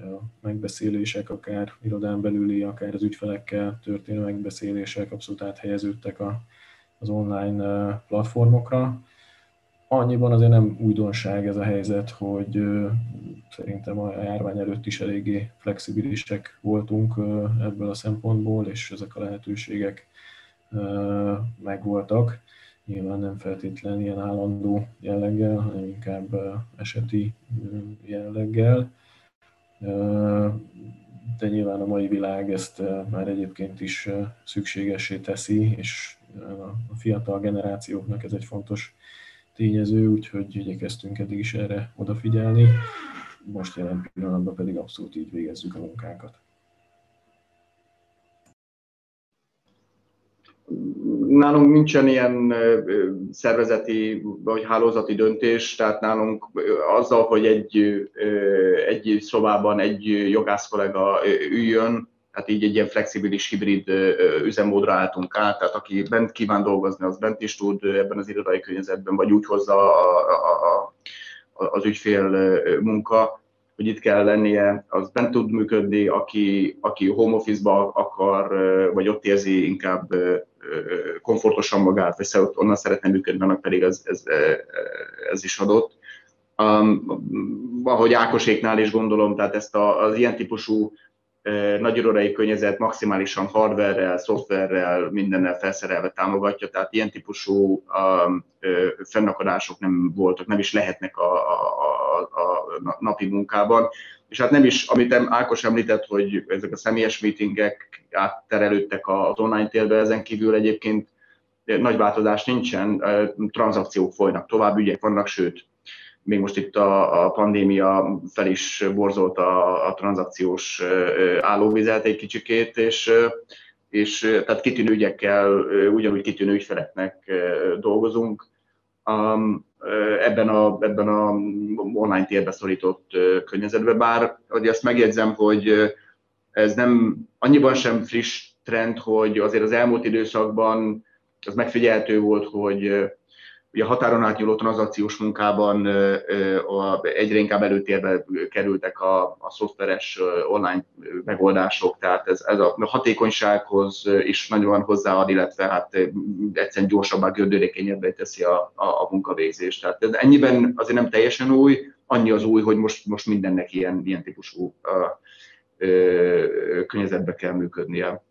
[SPEAKER 3] a megbeszélések, akár irodán belüli, akár az ügyfelekkel történő megbeszélések abszolút áthelyeződtek a, az online platformokra. Annyiban azért nem újdonság ez a helyzet, hogy szerintem a járvány előtt is eléggé flexibilisek voltunk ebből a szempontból, és ezek a lehetőségek megvoltak. Nyilván nem feltétlen ilyen állandó jelleggel, hanem inkább eseti jelleggel de nyilván a mai világ ezt már egyébként is szükségesé teszi, és a fiatal generációknak ez egy fontos tényező, úgyhogy igyekeztünk eddig is erre odafigyelni. Most jelen pillanatban pedig abszolút így végezzük a munkánkat.
[SPEAKER 2] nálunk nincsen ilyen szervezeti vagy hálózati döntés, tehát nálunk azzal, hogy egy, egy szobában egy jogász kollega üljön, tehát így egy ilyen flexibilis hibrid üzemmódra álltunk át, tehát aki bent kíván dolgozni, az bent is tud ebben az irodai környezetben, vagy úgy hozza a, a, a, az ügyfél munka, hogy itt kell lennie, az bent tud működni, aki, aki home office-ba akar, vagy ott érzi inkább komfortosan magát, vagy onnan szeretne működni, annak pedig ez, ez, ez is adott. Um, ahogy Ákoséknál is gondolom, tehát ezt a, az ilyen típusú nagyirodai környezet maximálisan hardverrel, szoftverrel, mindennel felszerelve támogatja, tehát ilyen típusú um, fennakadások nem voltak, nem is lehetnek a, a, a napi munkában. És hát nem is, amit Ákos említett, hogy ezek a személyes meetingek átterelődtek az online térbe, ezen kívül egyébként nagy változás nincsen, tranzakciók folynak tovább, ügyek vannak, sőt, még most itt a, a pandémia fel is borzolta a, a tranzakciós állóvizet egy kicsikét, és, és tehát kitűnő ügyekkel, ugyanúgy kitűnő ügyfeleknek dolgozunk. Ebben a, ebben a online térbe szorított környezetben, bár hogy ezt megjegyzem, hogy ez nem annyiban sem friss trend, hogy azért az elmúlt időszakban az megfigyelhető volt, hogy Ugye a határon átnyúló tranzakciós munkában egyre inkább előtérbe kerültek a, a szoftveres online megoldások, tehát ez, ez a hatékonysághoz is nagyon hozzáad, illetve hát egyszerűen gyorsabbá, gördülékenyebbé teszi a, a, a munkavégzést. Tehát ez ennyiben azért nem teljesen új, annyi az új, hogy most, most mindennek ilyen, ilyen típusú környezetbe kell működnie.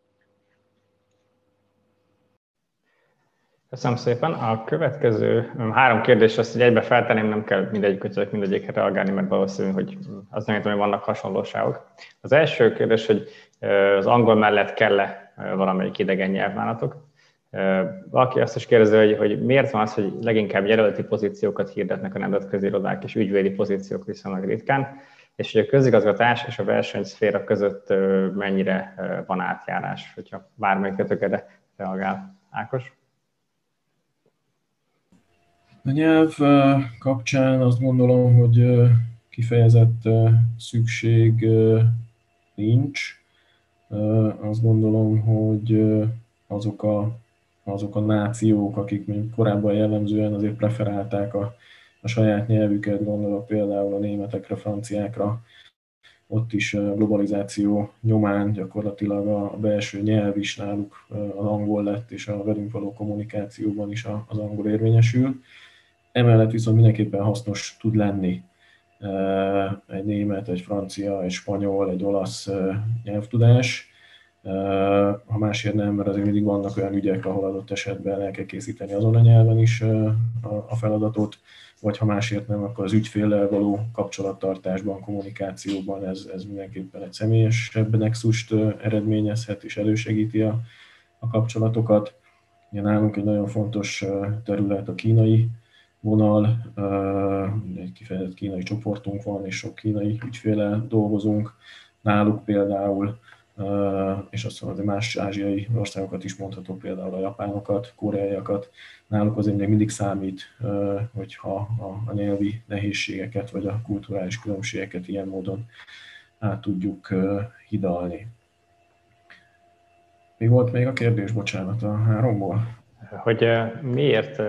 [SPEAKER 1] Köszönöm szépen. A következő három kérdés azt, hogy egybe feltenném, nem kell mindegyik, mindegyikre reagálni, mert valószínű, hogy azt nem hogy vannak hasonlóságok. Az első kérdés, hogy az angol mellett kell-e valamelyik idegen nyelvnálatok? Valaki azt is kérdezi, hogy, hogy miért van az, hogy leginkább jelölti pozíciókat hirdetnek a nemzetközi irodák, és ügyvédi pozíciók viszonylag ritkán, és hogy a közigazgatás és a versenyszféra között mennyire van átjárás, hogyha bármelyikötök erre reagál. Ákos?
[SPEAKER 3] A nyelv kapcsán azt gondolom, hogy kifejezett szükség nincs. Azt gondolom, hogy azok a, azok a nációk, akik még korábban jellemzően azért preferálták a, a saját nyelvüket, gondolok például a németekre, franciákra, ott is globalizáció nyomán gyakorlatilag a belső nyelv is náluk az angol lett, és a velünk való kommunikációban is az angol érvényesül. Emellett viszont mindenképpen hasznos tud lenni egy német, egy francia, egy spanyol, egy olasz nyelvtudás. Ha másért nem, mert azért mindig vannak olyan ügyek, ahol adott esetben el kell készíteni azon a nyelven is a feladatot, vagy ha másért nem, akkor az ügyféllel való kapcsolattartásban, kommunikációban ez, ez mindenképpen egy személyesebb nexust eredményezhet és elősegíti a, a kapcsolatokat. Ja, nálunk egy nagyon fontos terület a kínai vonal, egy kifejezett kínai csoportunk van, és sok kínai ügyféle dolgozunk. Náluk például, és azt mondom, hogy más ázsiai országokat is mondhatok, például a japánokat, koreaiakat, náluk azért még mindig számít, hogyha a nyelvi nehézségeket vagy a kulturális különbségeket ilyen módon át tudjuk hidalni. Mi volt még a kérdés, bocsánat, a háromból?
[SPEAKER 1] Hogy miért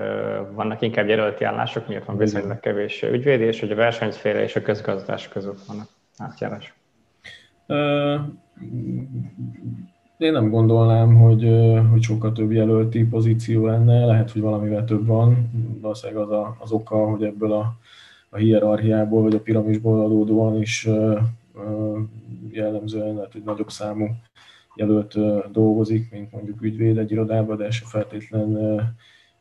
[SPEAKER 1] vannak inkább jelölti állások, miért van viszonylag kevés ügyvéd, és hogy a versenyszféle és a közgazdás között vannak átjárás?
[SPEAKER 3] Én nem gondolnám, hogy, hogy sokkal több jelölti pozíció lenne, lehet, hogy valamivel több van. Valószínűleg az a, az oka, hogy ebből a, a hierarchiából vagy a piramisból adódóan is jellemzően lehet, hogy nagyobb számú jelölt dolgozik, mint mondjuk ügyvéd egy irodában, de ez se feltétlen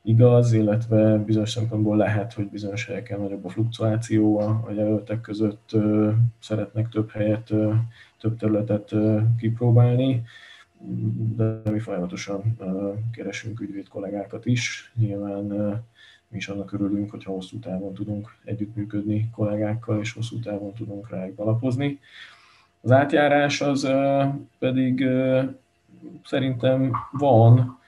[SPEAKER 3] igaz, illetve bizonyos szempontból lehet, hogy bizonyos helyeken nagyobb a fluktuáció a jelöltek között, szeretnek több helyet, több területet kipróbálni, de mi folyamatosan keresünk ügyvéd kollégákat is. Nyilván mi is annak örülünk, hogyha hosszú távon tudunk együttműködni kollégákkal, és hosszú távon tudunk rájuk alapozni. Az átjárás az pedig szerintem van,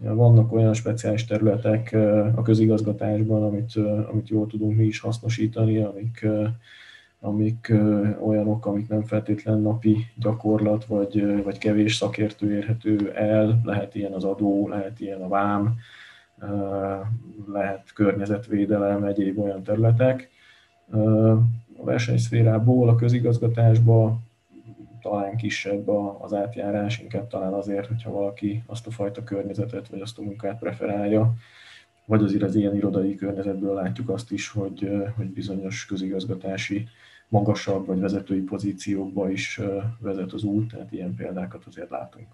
[SPEAKER 3] vannak olyan speciális területek a közigazgatásban, amit, amit jól tudunk mi is hasznosítani, amik, amik olyanok, amik nem feltétlen napi gyakorlat, vagy, vagy kevés szakértő érhető el, lehet ilyen az adó, lehet ilyen a vám, lehet környezetvédelem, egyéb olyan területek a versenyszférából a közigazgatásba talán kisebb az átjárás, inkább talán azért, hogyha valaki azt a fajta környezetet vagy azt a munkát preferálja, vagy azért az ilyen irodai környezetből látjuk azt is, hogy, hogy bizonyos közigazgatási magasabb vagy vezetői pozíciókba is vezet az út, tehát ilyen példákat azért látunk.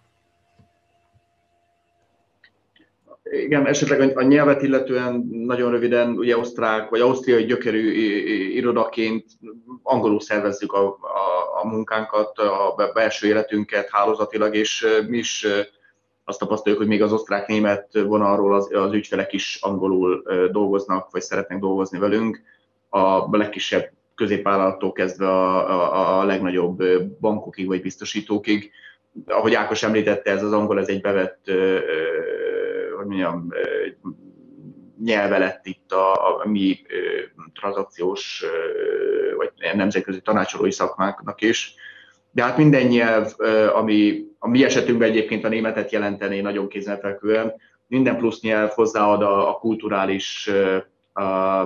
[SPEAKER 2] Igen, esetleg a nyelvet illetően nagyon röviden, ugye osztrák vagy ausztriai gyökerű irodaként angolul szervezzük a, a, a munkánkat, a belső életünket hálózatilag, és mi is azt tapasztaljuk, hogy még az osztrák-német vonalról az, az ügyfelek is angolul dolgoznak, vagy szeretnek dolgozni velünk. A legkisebb középvállalattól kezdve a, a, a legnagyobb bankokig vagy biztosítókig. Ahogy Ákos említette, ez az angol, ez egy bevett hogy mondjam, nyelve lett itt a, a mi tranzakciós vagy nemzetközi tanácsolói szakmáknak is. De hát minden nyelv, ami a mi esetünkben egyébként a németet jelenteni nagyon kézenfekvően, minden plusz nyelv hozzáad a, a kulturális a,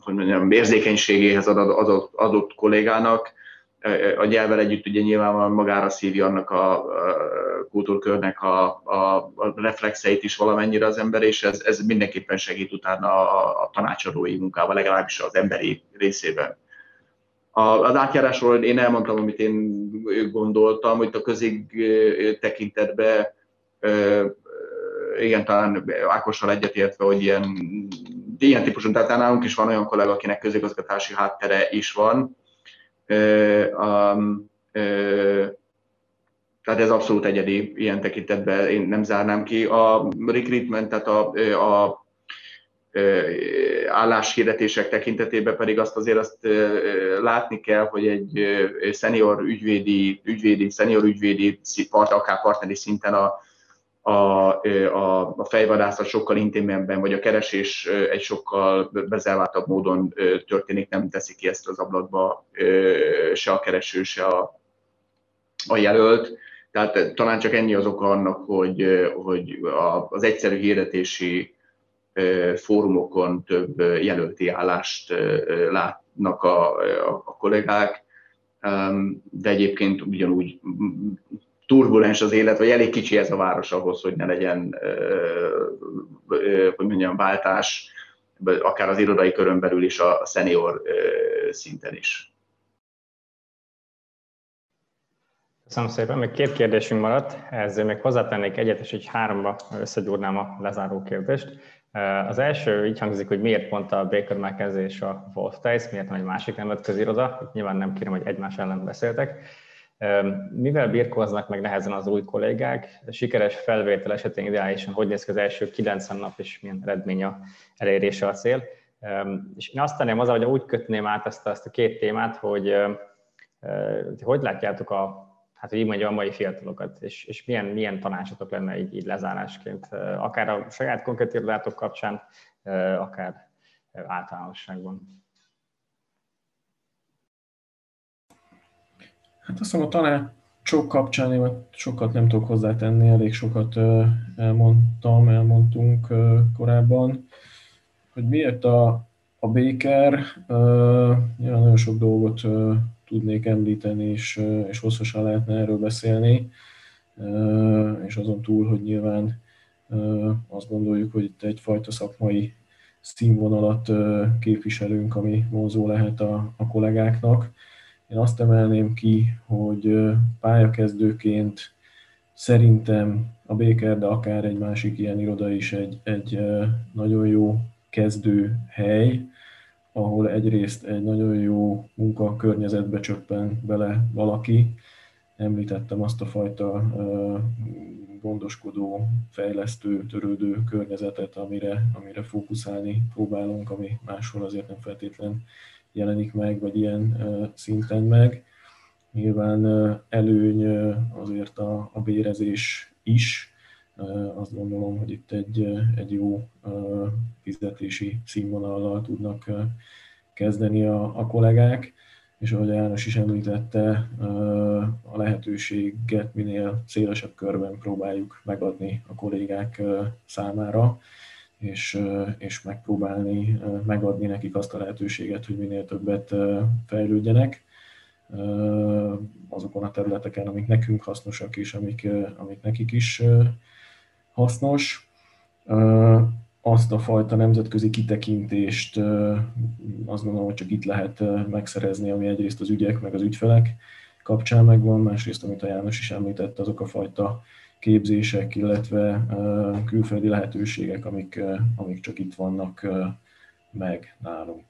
[SPEAKER 2] hogy mondjam, érzékenységéhez adott, adott, adott kollégának, a nyelvvel együtt ugye nyilvánvalóan magára szívja annak a kultúrkörnek a, a, a reflexeit is valamennyire az ember, és ez, ez mindenképpen segít utána a, a tanácsadói munkával, legalábbis az emberi részében. Az átjárásról én elmondtam, amit én gondoltam, hogy a közig tekintetben igen, talán Ákossal egyetértve, hogy ilyen, ilyen típusú, tehát nálunk is van olyan kollega, akinek közigazgatási háttere is van. Tehát ez abszolút egyedi ilyen tekintetben, én nem zárnám ki. A recruitment, tehát a, a álláshirdetések tekintetében pedig azt azért azt látni kell, hogy egy senior ügyvédi, ügyvédi, senior ügyvédi, akár partneri szinten a, a, a, a fejvadászat sokkal intimebben, vagy a keresés egy sokkal bezárváltabb módon történik, nem teszi ki ezt az ablakba se a kereső, se a, a jelölt. Tehát talán csak ennyi az oka annak, hogy, hogy az egyszerű hirdetési fórumokon több jelölti állást látnak a, a, kollégák, de egyébként ugyanúgy turbulens az élet, vagy elég kicsi ez a város ahhoz, hogy ne legyen, hogy mondjam, váltás, akár az irodai körön belül is, a senior szinten is.
[SPEAKER 1] Köszönöm szépen. Még két kérdésünk maradt, ezzel még hozzátennék egyet, és egy háromba összegyúrnám a lezáró kérdést. Az első így hangzik, hogy miért pont a Baker McKenzie és a Wolf Tice, miért nem egy másik nemzetközi iroda, nyilván nem kérem, hogy egymás ellen beszéltek. Mivel birkóznak meg nehezen az új kollégák? A sikeres felvétel esetén ideálisan hogy néz ki az első 90 nap, és milyen eredmény a elérése a cél? És én azt tenném azzal, hogy úgy kötném át ezt, ezt a két témát, hogy hogy látjátok a hát hogy így mondja, a mai fiatalokat, és, és milyen, milyen tanácsotok lenne így, így lezárásként, akár a saját konkrét irodátok kapcsán, akár általánosságban.
[SPEAKER 3] Hát azt mondom, a tanácsok kapcsán én sokat nem tudok hozzátenni, elég sokat elmondtam, elmondtunk korábban, hogy miért a, a Baker, nyilván nagyon sok dolgot tudnék említeni, és, és hosszasan lehetne erről beszélni, és azon túl, hogy nyilván azt gondoljuk, hogy itt egyfajta szakmai színvonalat képviselünk, ami vonzó lehet a, a kollégáknak. Én azt emelném ki, hogy pályakezdőként szerintem a Béker, de akár egy másik ilyen iroda is egy, egy nagyon jó kezdő hely, ahol egyrészt egy nagyon jó munkakörnyezetbe csöppen bele valaki. Említettem azt a fajta gondoskodó, fejlesztő, törődő környezetet, amire, amire fókuszálni próbálunk, ami máshol azért nem feltétlen jelenik meg, vagy ilyen szinten meg. Nyilván előny azért a, a bérezés is, azt gondolom, hogy itt egy, egy jó fizetési színvonallal tudnak kezdeni a, a kollégák, és ahogy János is említette, a lehetőséget minél szélesebb körben próbáljuk megadni a kollégák számára, és, és megpróbálni megadni nekik azt a lehetőséget, hogy minél többet fejlődjenek azokon a területeken, amik nekünk hasznosak, és amik, amik nekik is hasznos. Azt a fajta nemzetközi kitekintést azt gondolom, hogy csak itt lehet megszerezni, ami egyrészt az ügyek, meg az ügyfelek kapcsán megvan, másrészt, amit a János is említett, azok a fajta képzések, illetve külföldi lehetőségek, amik, amik csak itt vannak meg nálunk.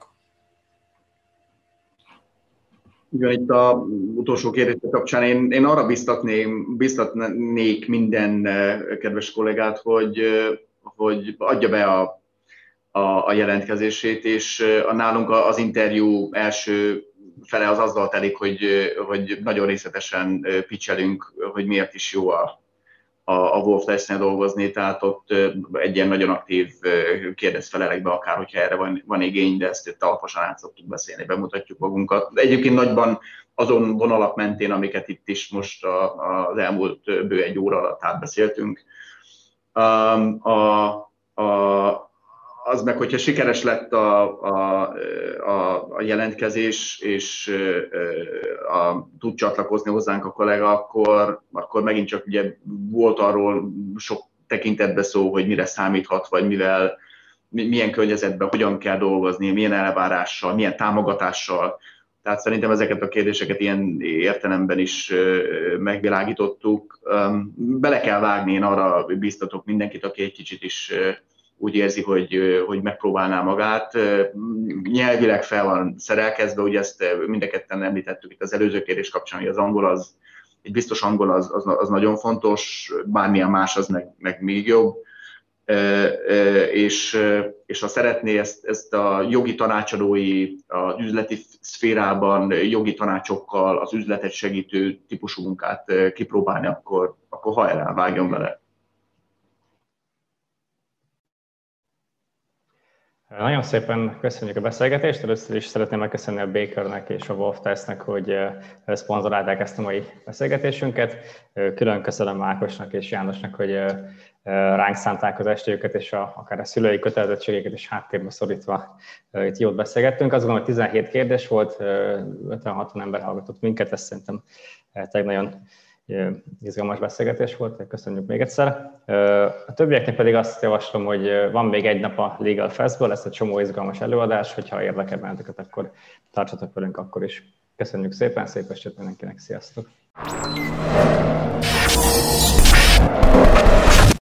[SPEAKER 2] Igen, itt a utolsó kérdés kapcsán én, én arra biztatném, biztatnék minden kedves kollégát, hogy, hogy adja be a, a, a jelentkezését, és a nálunk az interjú első fele az azzal telik, hogy, hogy nagyon részletesen picselünk, hogy miért is jó a, a, a Wolf testnél dolgozni, tehát ott egy ilyen nagyon aktív kérdezfelelekbe, akár hogyha erre van, van igény, de ezt itt alaposan át szoktuk beszélni, bemutatjuk magunkat. Egyébként nagyban azon vonalak mentén, amiket itt is most a, az elmúlt bő egy óra alatt átbeszéltünk. A, a, az meg, hogyha sikeres lett a, a, a, a jelentkezés, és a, tud csatlakozni hozzánk a kollega, akkor, akkor megint csak ugye volt arról sok tekintetbe szó, hogy mire számíthat, vagy mivel, milyen környezetben hogyan kell dolgozni, milyen elvárással, milyen támogatással, Tehát szerintem ezeket a kérdéseket ilyen értelemben is megvilágítottuk. Bele kell vágni, én arra biztatok mindenkit, aki egy kicsit is úgy érzi, hogy, hogy megpróbálná magát. Nyelvileg fel van szerelkezve, ugye ezt mindenketten említettük itt az előző kérdés kapcsán, hogy az angol az, egy biztos angol az, az, az nagyon fontos, bármilyen más az meg, meg még jobb és, és ha szeretné ezt, ezt a jogi tanácsadói, az üzleti szférában jogi tanácsokkal az üzletet segítő típusú munkát kipróbálni, akkor, akkor hajrá, vágjon vele.
[SPEAKER 1] Nagyon szépen köszönjük a beszélgetést. Először is szeretném megköszönni a Bakernek és a Wolf Testnek, hogy szponzorálták ezt a mai beszélgetésünket. Külön köszönöm Ákosnak és Jánosnak, hogy ránk szánták az estéjüket, és a, akár a szülői kötelezettségeket is háttérbe szorítva itt jót beszélgettünk. Azt gondolom, hogy 17 kérdés volt, 50-60 ember hallgatott minket, ez szerintem tényleg nagyon izgalmas beszélgetés volt, köszönjük még egyszer. A többieknek pedig azt javaslom, hogy van még egy nap a Legal Festből, lesz egy csomó izgalmas előadás, hogyha érdekel benneteket, akkor tartsatok velünk akkor is. Köszönjük szépen, szép estét mindenkinek, sziasztok!